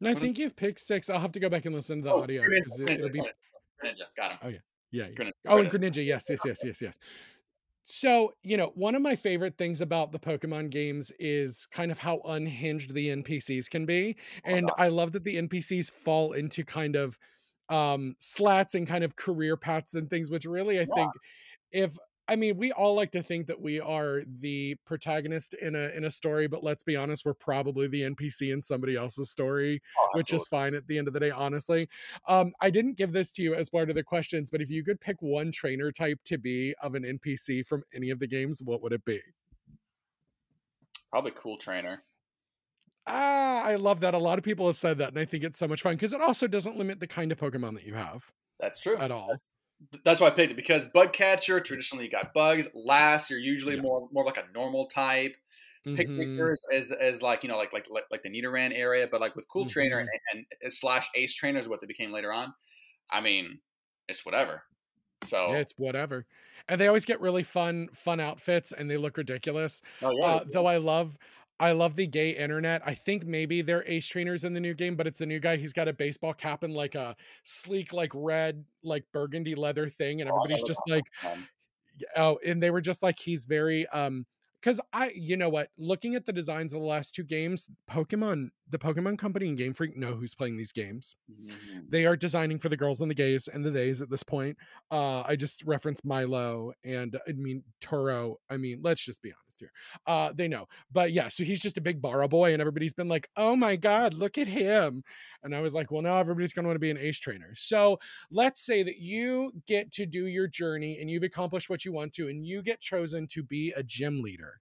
And I
what
think you've picked six. I'll have to go back and listen to the
Oh,
audio.
Greninja,
it, will be
Greninja, got him.
Oh yeah.
Greninja,
Oh, and
Greninja.
Yes, yes, yes, yes, yes. So, you know, one of my favorite things about the Pokemon games is kind of how unhinged the NPCs can be. And I love that the NPCs fall into kind of um slats and kind of career paths and things, which really I
Yeah.
think if I mean, we all like to think that we are the protagonist in a in a story, but let's be honest, we're probably the NPC in somebody else's story
Oh,
which is fine at the end of the day, honestly. Um, I didn't give this to you as part of the questions, but if you could pick one trainer type to be of an NPC from any of the games, what would it be?
probably cool trainer.
Ah, I love that. A lot of people have said that, and I think it's so much fun because it also doesn't limit the kind of Pokemon that you have
That's true.
at all.
That's why I picked it because bug catcher traditionally you got bugs. Lass you're usually
Yeah.
more more like a normal type. Pick
Mhm.
pickers is, is like you know like like like, like the Nidoran area, but like with cool trainer
Mhm.
and, and slash ace trainer is what they became later on. I mean, it's whatever. So
Yeah, it's whatever. And they always get really fun, fun outfits and they look ridiculous.
oh yeah,
Uh, though I love I love the gay internet. I think maybe they're ace trainers in the new game, but it's a new guy. He's got a baseball cap and like a sleek, like red, like burgundy leather thing, and
Oh,
everybody's just like, oh, and they were just like, he's very um because I, you know what, looking at the designs of the last two games, Pokemon the Pokemon Company and Game Freak know who's playing these games.
Mhm.
They are designing for the girls and the gays and the days at this point. Uh, I just referenced Milo and I mean Turo. I mean, let's just be honest here. Uh, they know, but yeah. So he's just a big Barra boy, and everybody's been like, "Oh my god, look at him!" And I was like, "Well, now everybody's going to want to be an ace trainer." So let's say that you get to do your journey and you've accomplished what you want to, and you get chosen to be a gym leader.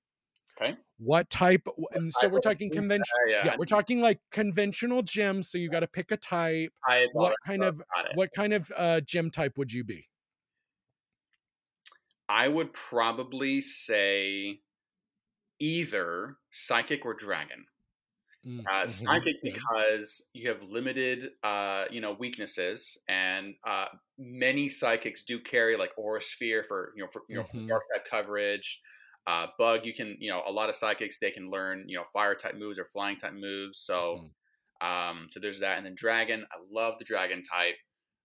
Okay.
What type? And so
type
we're talking
gym?
convention.
Uh, yeah,
Yeah, we're talking like conventional gym. So you got to pick a type.
I
What kind of what kind of uh gym type would you be?
I would probably say either psychic or dragon.
Mm,
Uh, psychic because you have limited, uh, you know, weaknesses, and uh, many psychics do carry like aura sphere for you know for you know for
Mhm.
dark type coverage. Uh, bug, you can you know a lot of psychics they can learn you know fire type moves or flying type moves. So,
Mhm.
um, so there's that, and then dragon. I love the dragon type.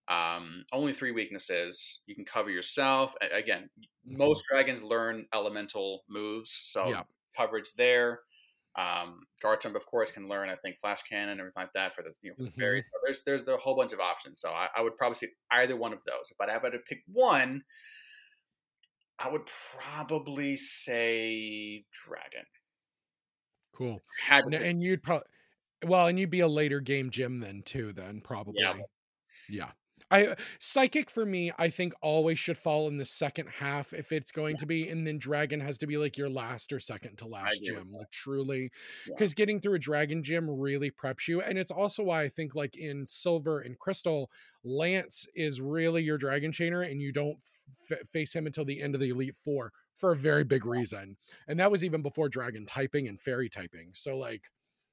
Um, only three weaknesses. You can cover yourself. Again, most dragons learn elemental moves, so
Mm-hmm. Yeah.
coverage there. Um, Garchomp, of course, can learn. I think flash cannon and everything like that for the you know for the
Mhm.
fairies. So there's there's a whole bunch of options. So I, I would probably say either one of those. But If I'd have to pick one, I would probably say dragon.
Cool. And, and you'd probably well, and you'd be a later game gym then too. Then probably. Yeah. Yeah. I uh, psychic for me, I think always should fall in the second half if it's going to be, and then dragon has to be like your last or second to last gym, like truly,
Yeah.
because getting through a dragon gym really preps you, and it's also why I think like in silver and crystal, Lance is really your dragon chainer, and you don't f- face him until the end of the elite four for a very big reason, and that was even before dragon typing and fairy typing. So like.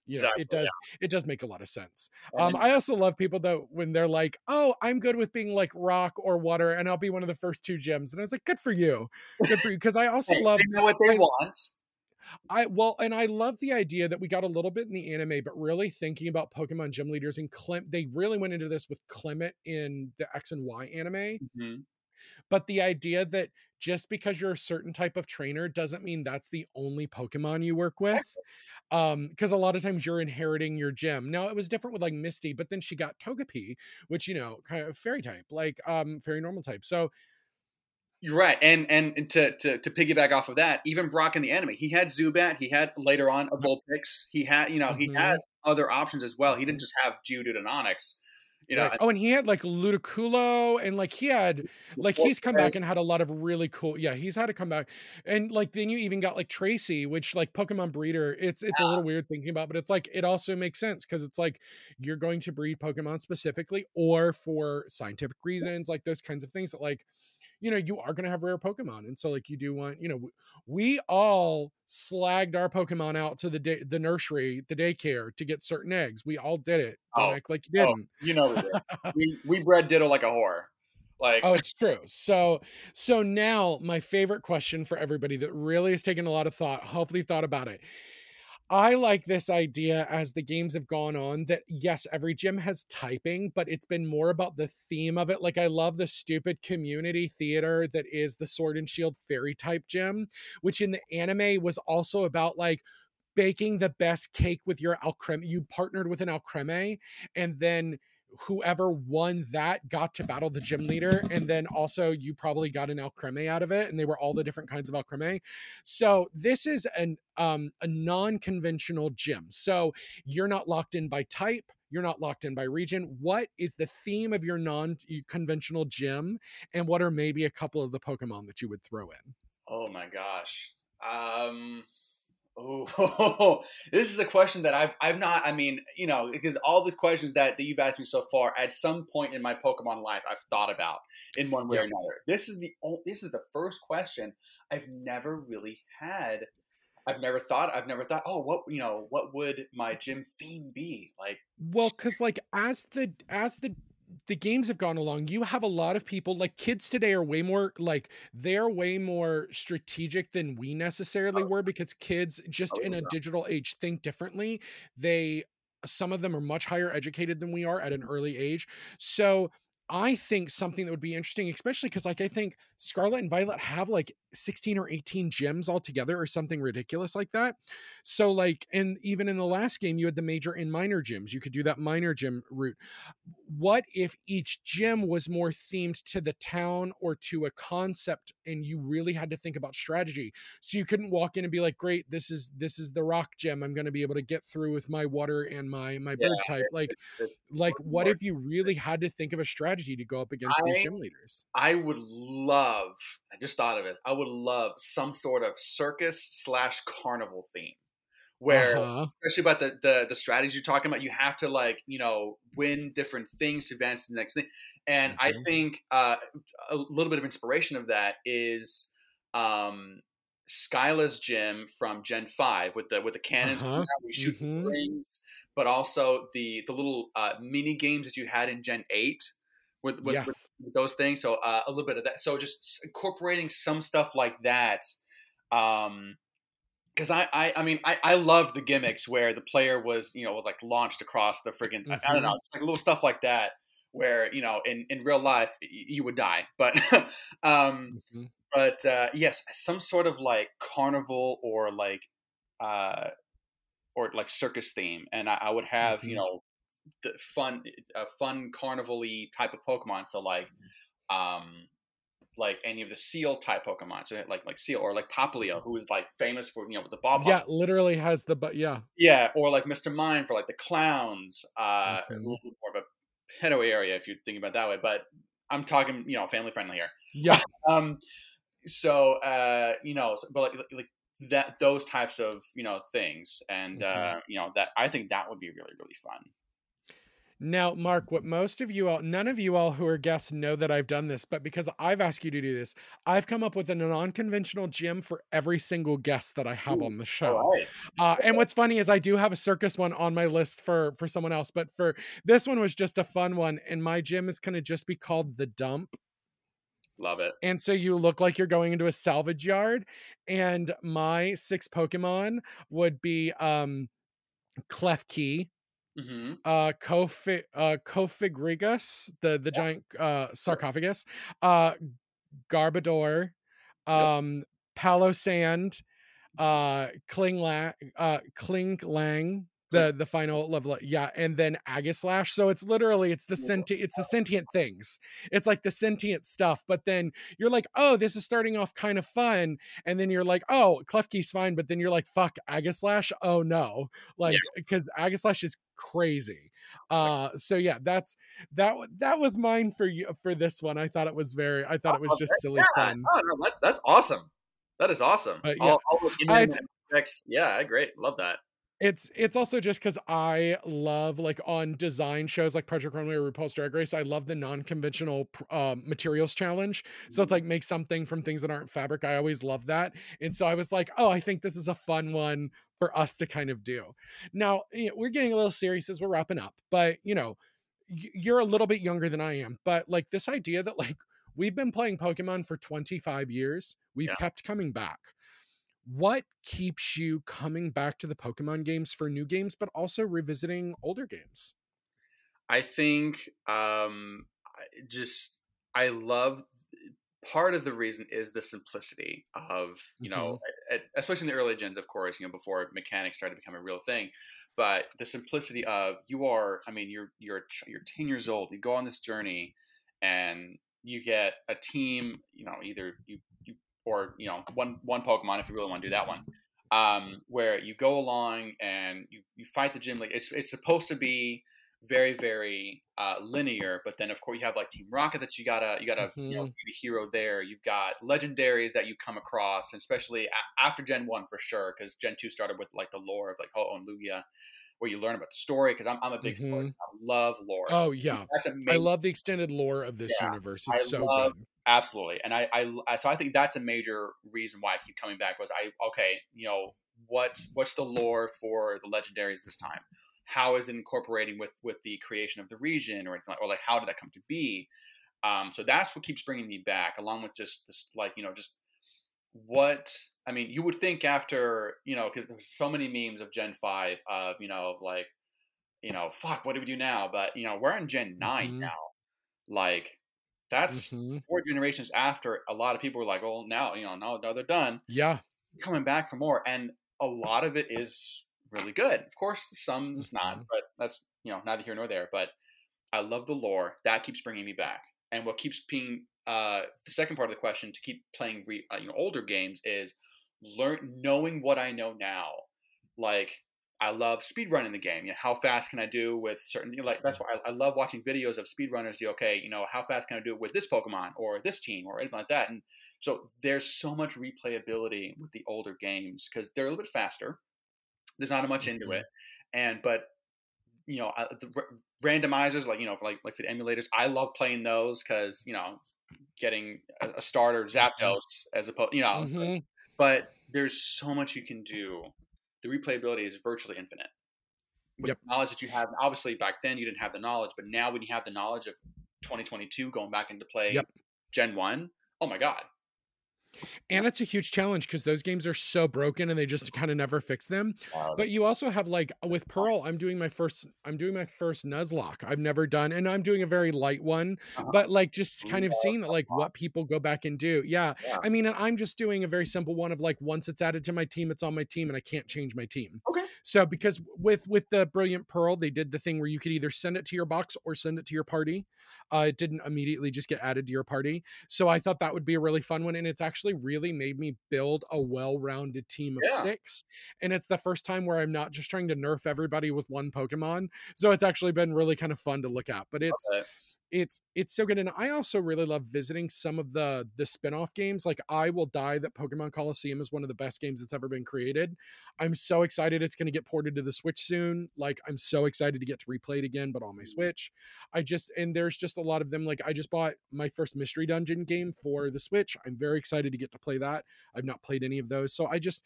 Yeah,
Exactly,
it does. It does make a lot of sense. Um, I also love people that when they're like, "Oh, I'm good with being like rock or water, and I'll be one of the first two gyms," and I was like, "Good for you, good for you," because I also
Hey,
love
they know what they
I-
want.
I well, and I love the idea that we got a little bit in the anime, but really thinking about Pokemon gym leaders and Clem, they really went into this with Clemont in the X and Y anime.
Mhm.
But the idea that just because you're a certain type of trainer doesn't mean that's the only Pokemon you work with. Um, because a lot of times you're inheriting your gym. Now it was different with like Misty, but then she got Togepi, which you know, kind of fairy type, like um fairy normal type. So
You're right, and and to, to to piggyback off of that, even Brock in the anime, he had Zubat, he had later on a Vulpix, he had you know he
Mhm.
had other options as well. He didn't just have Geodude and Onix, you know.
Right. oh, and he had like Ludicolo, and like he had like he's come back and had a lot of really cool. Yeah, he's had to come back, and like then you even got like Tracey, which like Pokemon breeder. It's it's a little weird thinking about, but it's like it also makes sense because it's like you're going to breed Pokemon specifically or for scientific reasons, like those kinds of things that like you know you are going to have rare pokemon and so like you do want you know we all slagged our pokemon out to the day the nursery the daycare to get certain eggs we all did it
Oh,
act like you
oh.
didn't
You know, we, did. we we bred Ditto like a whore. Like,
Oh, it's true. So, so now my favorite question for everybody that really has taken a lot of thought, hopefully thought about it. I like this idea as the games have gone on that yes, every gym has typing, but it's been more about the theme of it. Like I love the stupid community theater that is the Sword and Shield fairy type gym, which in the anime was also about like baking the best cake with your alcreme. You partnered with an alcreme and then whoever won that got to battle the gym leader and then also you probably got an alcreme out of it and they were all the different kinds of alcreme. So this is an um a non-conventional gym. So you're not locked in by type you're not locked in by region. What is the theme of your non-conventional gym and what are maybe a couple of the pokemon that you would throw in?
Oh my gosh. Um, oh, this is a question that I've I've not. I mean, you know, because all the questions that, that you've asked me so far, at some point in my Pokemon life, I've thought about in one way or another. This is the this is the first question I've never really had. I've never thought. I've never thought. Oh, what you know? What would my gym theme be? Like,
Well, because like as the as the the games have gone along, you have a lot of people like kids today are way more like they're way more strategic than we necessarily were because kids just in a digital age think differently. They some of them are much higher educated than we are at an mm-hmm. early age. So I think something that would be interesting, especially because like I think Scarlet and Violet have like 16 or 18 gems altogether or something ridiculous like that. So like and even in the last game you had the major and minor gems. You could do that minor gem route. What if each gem was more themed to the town or to a concept and you really had to think about strategy. So you couldn't walk in and be like, "Great, this is this is the rock gem. I'm going to be able to get through with my water and my my
Yeah,
bird type." Like like what
more-
if you really had to think of a strategy to go up against these
I-
gym leaders?
I would love. I just thought of it. I would love some sort of circus slash carnival theme, where
Uh-huh.
especially about the, the the strategy you're talking about, you have to like you know win different things to advance to the next thing. And I
Mhm.
think uh, a little bit of inspiration of that is um, Skyla's gym from Gen Five with the with the cannons
Uh-huh.
we shoot
Mhm.
rings, but also the the little uh, mini games that you had in Gen Eight with with,
yes.
with those things. So uh, a little bit of that. So just incorporating some stuff like that. Um, because I, I, I mean, I, I love the gimmicks where the player was, you know, like launched across the friggin' I, I don't know, just like little stuff like that, where you know, in in real life y- you would die, but, um,
Mhm.
but uh, yes, some sort of like carnival or like, uh, or like circus theme, and I, I would have, you
Mhm.
know, fun, a fun carnival-y type of Pokemon. So like, um, like any of the seal type Pokemon, so like like Seel or like Popplio, who is like famous for you know the bob.
Yeah, literally has the but yeah.
yeah, or like Mr. Mime for like the clowns. Uh, a
Mhm.
little bit more of a pedo area if you think about that way. But I'm talking, you know, family friendly here.
Yeah.
Um, so uh, you know, but like, like- that, those types of you know things, and
Mhm.
uh, you know that I think that would be really really fun.
Now, Mark, what most of you all, none of you all who are guests know that I've done this, but because I've asked you to do this, I've come up with a non conventional gym for every single guest that I have
Ooh,
on the show.
Right.
Uh, and what's funny is I do have a circus one on my list for for someone else, but for this one was just a fun one, and my gym is going to just be called the Dump.
Love it.
And so you look like you're going into a salvage yard, and my six Pokemon would be um, Klefki,
hmm
uh Kofi uh Cofagrigus, the the giant uh sarcophagus, uh Garbodor, um Palossand, uh Klinklang, uh Klinklang, the the final level yeah and then Aegislash so it's literally it's the sentient it's the sentient things it's like the sentient stuff but then you're like oh this is starting off kind of fun and then you're like oh Klefki's fine but then you're like fuck Aegislash oh no like because Aegislash is crazy uh so yeah that's that that was mine for you for this one i thought it was very i thought it was just silly
Yeah.
fun
Oh no, that's that's awesome. That is awesome.
But, yeah.
all, all the
I-
internet aspects- yeah, great. Love that.
It's it's also just because I love like on design shows like Project Runway or RuPaul's Drag Race. I love the non-conventional um, materials challenge. So it's like make something from things that aren't fabric. I always love that, and so I was like, oh, I think this is a fun one for us to kind of do. Now you know, we're getting a little serious as we're wrapping up, but you know, you're a little bit younger than I am, but like this idea that like we've been playing Pokemon for 25 years, we've
Yeah.
kept coming back what keeps you coming back to the Pokemon games for new games, but also revisiting older games?
I think um, I just I love part of the reason is the simplicity of you know, e- especially in the early gens, of course, you know, before mechanics started to become a real thing. But the simplicity of you are, I mean, you're you're you're ten years old. You go on this journey, and you get a team. You know, either you you or you know one one Pokemon if you really want to do that one. Um, where you go along and you, you fight the gym. Like it's it's supposed to be very very uh, linear but then of course you have like team rocket that you gotta you gotta you know
Mhm.
be the hero there you've got legendaries that you come across and especially a- after gen 1 for sure because gen 2 started with like the lore of like ho Oh and lugia where you learn about the story because I'm, I'm a big story
Mhm.
I love lore.
Oh yeah,
that's amazing.
I love the extended lore of this
Yeah,
universe.
I
It's so
love-
good.
absolutely. And I, I I- so i think that's a major reason why i keep coming back was i okay you know what's what's the lore for the legendaries this time? How is it incorporating with with the creation of the region or anything like, or like how did that come to be? Um so that's what keeps bringing me back along with just this like you know just what i mean you would think after you know because there's so many memes of gen 5 of you know like you know fuck what do we do now but you know we're on gen 9
Mhm.
now like That's
Mhm.
four generations after a lot of people were like, "Oh, now you know, now, now they're done."
Yeah.
Coming back for more, and a lot of it is really good. Of course, some is not,
Mhm.
but that's you know neither here nor there. But I love the lore. That keeps bringing me back. And what keeps being uh, the second part of the question to keep playing re, uh, you know older games is learn knowing what I know now. Like I love speedrunning the game. You know, how fast can I do with certain? You know, like that's why I, I love watching videos of speedrunners. Do okay, you know, how fast can I do it with this Pokemon or this team or anything like that? And so there's so much replayability with the older games because they're a little bit faster. There's not much into
Mhm.
it, and but you know, I- the randomizers like you know, like like for the emulators, I love playing those because you know, getting a, a starter Zapdos as opposed, you know, like-
Mhm.
But there's so much you can do. The replayability is virtually infinite. With
Yep.
the knowledge that you have, obviously back then you didn't have the knowledge, but now when you have the knowledge of 2022 going back into play
Yep.
Gen 1, oh my God.
And it's a huge challenge because those games are so broken and they just kind of never fix them. But you also have like with Pearl, I'm doing my first I'm doing my first Nuzlocke. I've never done and I'm doing a very light one,
Uh-huh.
but like just kind of seeing that like what people go back and do. Yeah.
Yeah.
I mean, I'm just doing a very simple one of like once it's added to my team, it's on my team and I can't change my team.
Okay.
So because with with the Brilliant Pearl, they did the thing where you could either send it to your box or send it to your party. Uh, it didn't immediately just get added to your party. So I thought that would be a really fun one. And it's actually really made me build a well rounded team of
Yeah.
six. And it's the first time where I'm not just trying to nerf everybody with one Pokemon. So it's actually been really kind of fun to look at. But it's
Okay.
It's it's so good and i also really love visiting some of the the spin-off games like i will die that pokemon Colosseum is one of the best games that's ever been created. I'm so excited it's going to get ported to the switch soon like i'm so excited to get to replay it again but on my mm. switch. I just and there's just a lot of them like i just bought my first mystery dungeon game for the switch. I'm very excited to get to play that. I've not played any of those so i just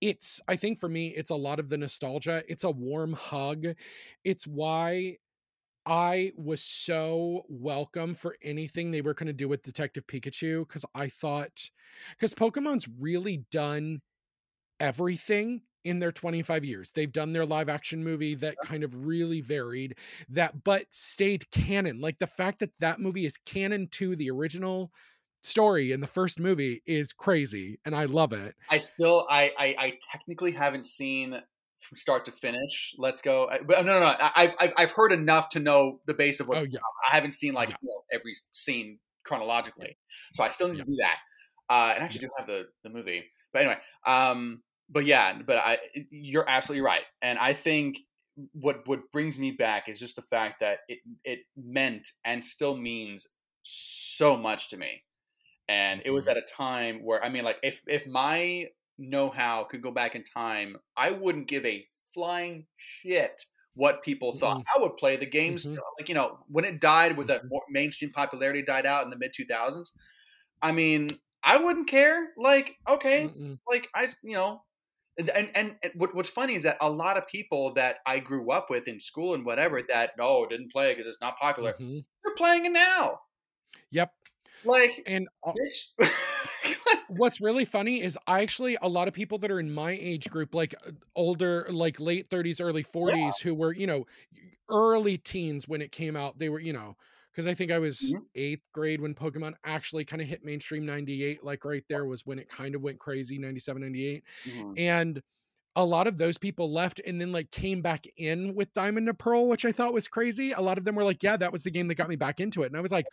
it's i think for me it's a lot of the nostalgia. It's a warm hug. It's why I was so welcome for anything they were going to do with Detective Pikachu because I thought, because Pokemon's really done everything in their 25 years. They've done their live action movie that kind of really varied that, but stayed canon. Like the fact that that movie is canon to the original story in the first movie is crazy and I love it.
I still, I, I, I technically haven't seen from start to finish. Let's go. I- But no, no, no. I- I've, I've, I've heard enough to know the base of what's
Oh, yeah.
I haven't seen like
Yeah.
you know, every scene chronologically, so I still need to do that. Uh, and I actually do have the the movie, but anyway, um, but yeah, but I you're absolutely right, and I think what what brings me back is just the fact that it it meant and still means so much to me, and it was
Mhm.
at a time where I mean, like if if my know how could go back in time, I wouldn't give a flying shit what people thought. I would play the games
Mhm.
like you know when it died with that
Mhm.
more mainstream popularity died out in the mid 2000s. I mean, I wouldn't care. Like, okay,
Mm-mm.
like I, you know, and and, and what, what's funny is that a lot of people that I grew up with in school and whatever that no didn't play because it's not popular.
Mhm.
They're playing it now.
Yep.
Like,
And uh. what's really funny is I actually a lot of people that are in my age group, like uh, older, like late 30s, early 40s, who were, you know, early teens when it came out. They were, you know, because I think I was
Mhm.
eighth grade when Pokemon actually kind of hit mainstream 98. Like right there was when it kind of went crazy, 97, 98.
Mhm.
And a lot of those people left and then like came back in with Diamond and Pearl, which I thought was crazy. A lot of them were like, yeah, that was the game that got me back into it. And I was like,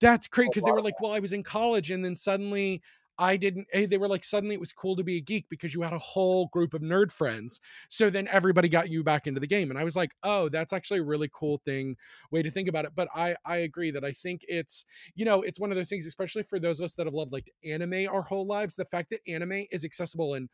that's great. Cause they were like, well, I was in college and then suddenly I didn't, eh, they were like, suddenly it was cool to be a geek because you had a whole group of nerd friends. So then everybody got you back into the game. And I was like, oh, that's actually a really cool thing, way to think about it. But I, I agree that I think it's, you know, it's one of those things, especially for those of us that have loved like anime our whole lives, the fact that anime is accessible and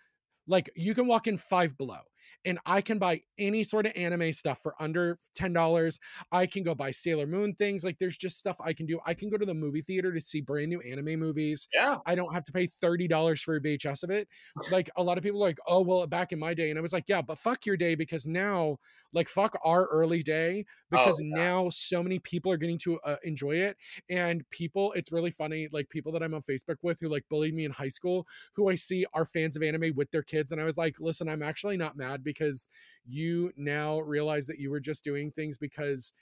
like you can walk in five below and I can buy any sort of anime stuff for under $10. I can go buy Sailor Moon things. Like there's just stuff I can do. I can go to the movie theater to see brand new anime movies.
yeah.
I don't have to pay $30 for a VHS of it. Like a lot of people are like, oh, well, back in my day. And I was like, yeah, but fuck your day because now, like, fuck our early day because
Oh, yeah.
now so many people are getting to uh, enjoy it. And people, it's really funny, like people that I'm on Facebook with who like bullied me in high school, who I see are fans of anime with their kids. And I was like, listen, I'm actually not mad because you now realize that you were just doing things because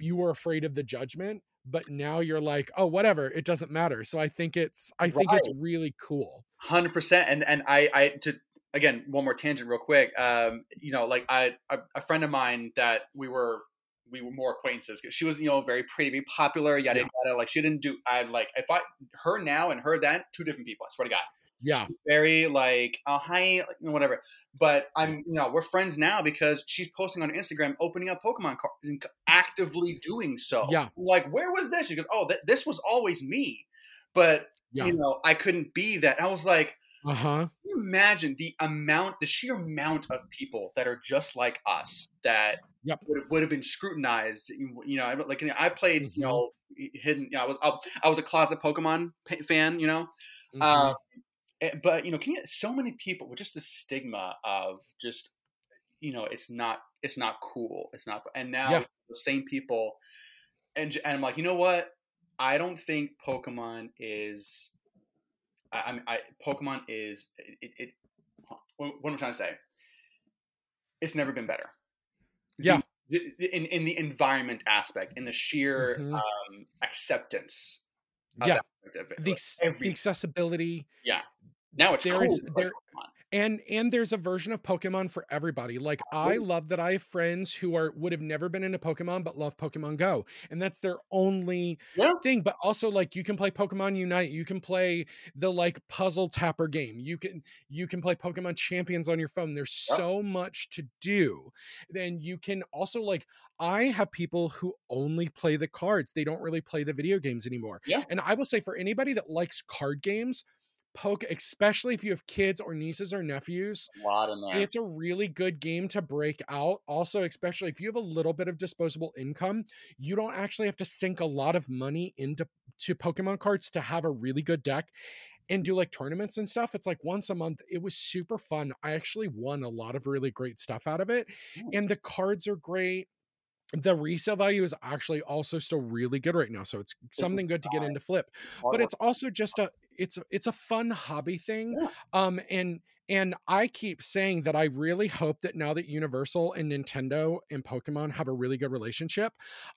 you were afraid of the judgment but now you're like oh whatever it doesn't matter so i think it's i think
Right.
it's really cool
Hundred percent, and and I I to again one more tangent real quick. Um, you know, like I a, a friend of mine that we were we were more acquaintances because She was you know very pretty, very popular. Yada
Yeah.
yada. Like she didn't do. I like if I her now and her then two different people. I swear to God.
Yeah
She's very like oh hi like, you know, whatever. But I'm you know we're friends now because she's posting on Instagram opening up Pokemon cards and actively doing so.
Yeah.
Like where was this? She goes oh th- this was always me, but
yeah
you know I couldn't be that. I was like.
uh-huh
imagine the amount, the sheer amount of people that are just like us that
Yep.
would, would have been scrutinized? You know, I- like I played,
Mhm.
you know, hidden. You know, I was I, was a closet Pokemon fan. You know,
Mhm.
um, but you know, can you? So many people with just the stigma of just, you know, it's not it's not cool. It's not. And now
Yeah.
the same people, and and I'm like, you know what? I don't think Pokemon is. I, I mean, I Pokemon is it. it what what am I trying to say? It's never been better.
Yeah.
The- the- in in the environment aspect, in the sheer
Mhm.
um, acceptance. of
Yeah.
that aspect of it.
the, ex- the accessibility
now it's
there
cool
is- there- and and there's a version of pokemon for everybody like i love that i have friends who are would have never been into pokemon but love pokemon go and that's their only
Yeah.
thing but also like you can play pokemon unite you can play the like puzzle tapper game you can you can play pokemon champions on your phone there's
Yep.
so much to do then you can also like i have people who only play the cards they don't really play the video games anymore
Yeah.
and i will say for anybody that likes card games poke especially if you have kids or nieces or nephews
A lot in there.
it's a really good game to break out. Also especially if you have a little bit of disposable income you don't actually have to sink a lot of money into to pokemon cards to have a really good deck and do like tournaments and stuff. It's like once a month. It was super fun. I actually won a lot of really great stuff out of it and the cards are great. The resale value is actually also still really good right now so it's something good to get into flip. But it's also just a it's it's a fun hobby thing
Yeah.
um and and i keep saying that i really hope that now that universal and nintendo and pokemon have a really good relationship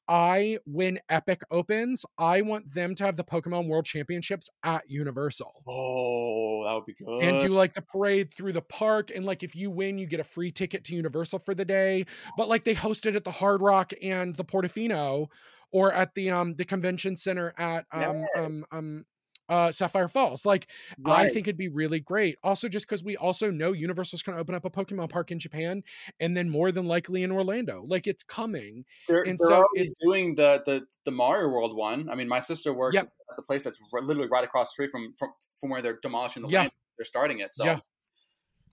i when epic opens i want them to have the pokemon world championships at universal
oh, that would be good.
and do like the parade through the park and like if you win you get a free ticket to universal for the day but like they host it at the hard rock and the portofino or at the um the convention center at um um um uh sapphire falls like i think it'd be really great also just because we also know universal's going to open up a pokemon park in japan and then more than likely in orlando like it's coming
they're,
and
they're
so it's-
doing the, the the Mario World one. I mean, my sister works
Yep.
at the place that's r- literally right across the street from from, from where they're demolishing the
Yeah.
land. They're starting it. So
Yeah.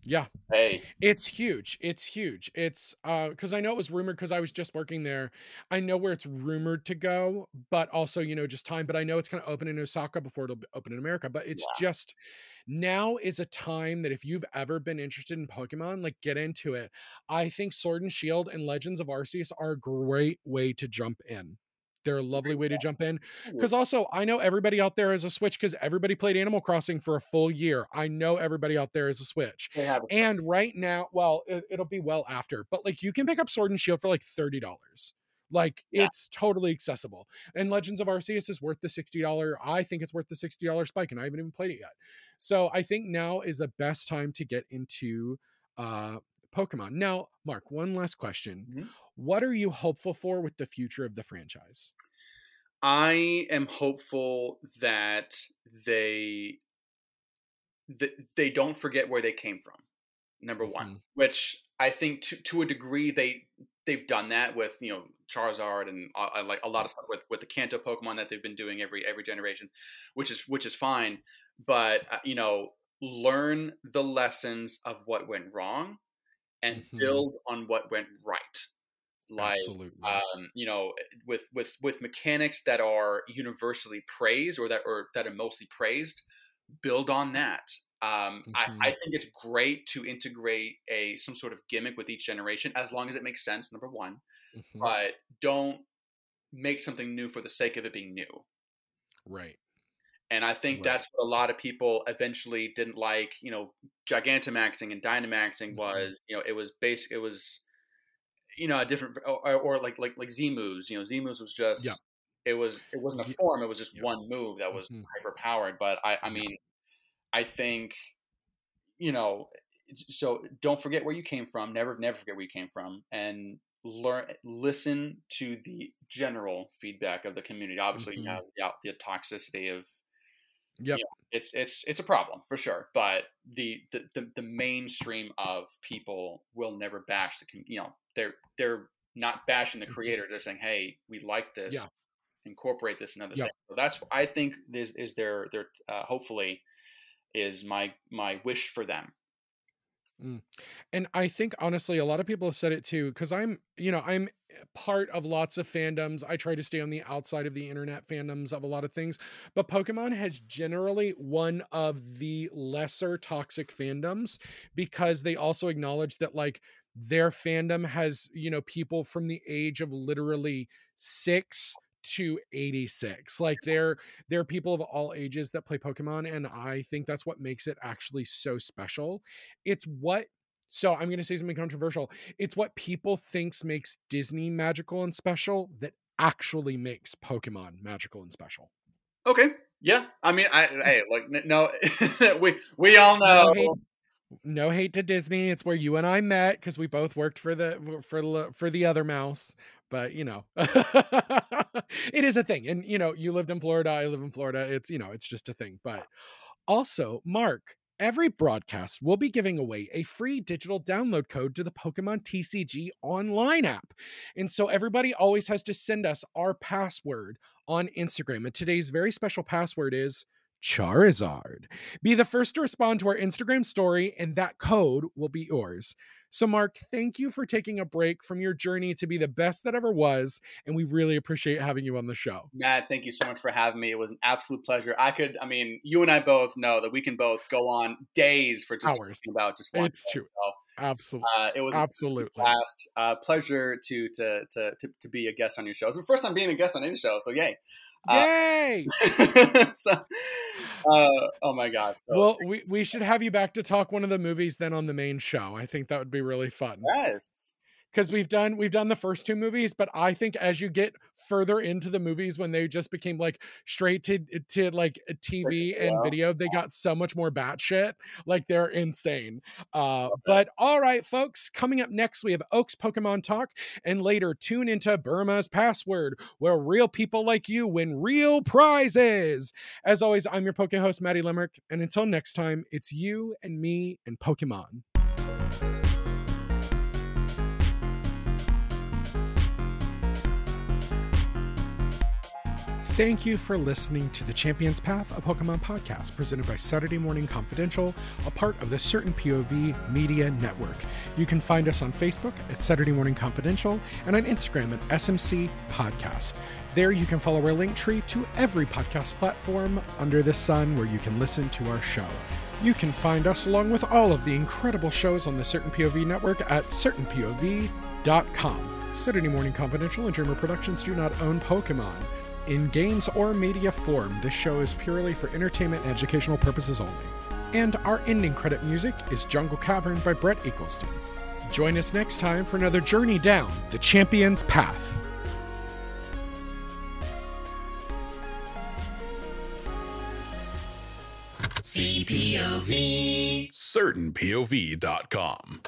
Yeah
hey,
It's huge. It's huge. It's uh because I know it was rumored because I was just working there. I know where it's rumored to go, but also, you know, just time. But I know it's gonna open in Osaka before it'll open in America. But it's just now is a time that if you've ever been interested in Pokemon, like get into it. I think Sword and Shield and Legends of Arceus are a great way to jump in. They're a lovely way to jump in. Because also, I know everybody out there is a Switch because everybody played Animal Crossing for a full year. I know everybody out there is a Switch. And right now, well, it, it'll be well after, but like you can pick up Sword and Shield for like thirty dollars. Like
Yeah.
it's totally accessible. And Legends of Arceus is worth the sixty dollar. I think it's worth the sixty dollar spike, and I haven't even played it yet. So I think now is the best time to get into uh Pokemon. Now, Mark, one last question.
Mhm.
What are you hopeful for with the future of the franchise?
I am hopeful that they that they don't forget where they came from. Number one,
Mhm.
which I think to to a degree they they've done that with you know Charizard and uh, uh, like a lot of stuff with with the Kanto Pokemon that they've been doing every every generation, which is which is fine. But uh, you know, learn the lessons of what went wrong and
Mhm.
build on what went right. Like
Absolutely.
um, you know, with with with mechanics that are universally praised or that or that are mostly praised, build on that. Um, I,
Mhm.
I think it's great to integrate a some sort of gimmick with each generation as long as it makes sense. Number one,
Mhm.
but don't make something new for the sake of it being new.
right.
And I think
Right.
that's what a lot of people eventually didn't like. You know, Gigantamaxing and Dynamaxing
Mhm.
was, you know, it was basic. It was, you know a different or, or like like like Z moves. You know, Z moves was just
Yeah.
it was it wasn't a form. It was just
Yeah.
one move that was
Mhm.
hyper powered. But I I mean, I think you know. So don't forget where you came from. Never never forget where you came from, and learn listen to the general feedback of the community. Obviously,
Mhm.
you have the, the toxicity of
Yep.
you know, it's it's it's a problem for sure. But the the, the the mainstream of people will never bash the you know they're they're not bashing the
Mhm.
creator. They're saying, hey, we like this.
Yeah.
Incorporate this and other
Yep.
things. So that's I think is is their their uh, hopefully is my my wish for them.
And I think honestly, a lot of people have said it too, because I'm, you know, I'm part of lots of fandoms. I try to stay on the outside of the internet fandoms of a lot of things, but Pokemon has generally one of the lesser toxic fandoms because they also acknowledge that like their fandom has, you know, people from the age of literally six to 86 like they're there are people of all ages that play pokemon and i think that's what makes it actually so special. It's what so i'm going to say something controversial it's what people thinks makes disney magical and special that actually makes pokemon magical and special
Okay. Yeah. I mean, I hey, like no, we we all
no
know.
hate, no hate to disney it's where you and i met because we both worked for the for the for the other mouse but you know it is a thing and you know you lived in florida i live in florida it's you know it's just a thing but also mark every broadcast will be giving away a free digital download code to the pokemon tcg online app. And so everybody always has to send us our password on instagram. And today's very special password is Charizard. Be the first to respond to our Instagram story, and that code will be yours. So, Mark, thank you for taking a break from your journey to be the best that ever was. And we really appreciate having you on the show.
Matt, thank you so much for having me. It was an absolute pleasure. I could, I mean, you and I both know that we can both go on days for just
Hours.
talking about just one.
It's
thing.
true.
So,
Absolutely.
uh, it was a
Absolutely.
blast. Uh, pleasure to, to to to to be a guest on your show. It's the first time being a guest on any show, so yay! Uh,
Yay!
so, uh, oh my gosh! So,
Well, we, we should have you back to talk one of the movies then on the main show. I think that would be really fun.
yes,
because we've done we've done the first two movies but i think as you get further into the movies when they just became like straight to to like tv and video they got so much more batshit like they're insane. Uh but all right folks coming up next we have oaks pokemon talk and later tune into burma's password where real people like you win real prizes. As always i'm your poke host maddie limerick and until next time it's you and me and pokemon Thank you for listening to the Champions Path, a Pokemon podcast presented by Saturday Morning Confidential, a part of the Certain POV Media Network. You can find us on Facebook at Saturday Morning Confidential and on Instagram at SMC Podcast. There you can follow our link tree to every podcast platform under the sun where you can listen to our show. You can find us along with all of the incredible shows on the Certain POV network at certainpov.com. Saturday Morning Confidential and Dreamer Productions do not own Pokemon. In games or media form, this show is purely for entertainment and educational purposes only. And our ending credit music is Jungle Cavern by Brett Eagleston. Join us next time for another journey down the Champion's Path.
CPOV.
CertainPOV.com.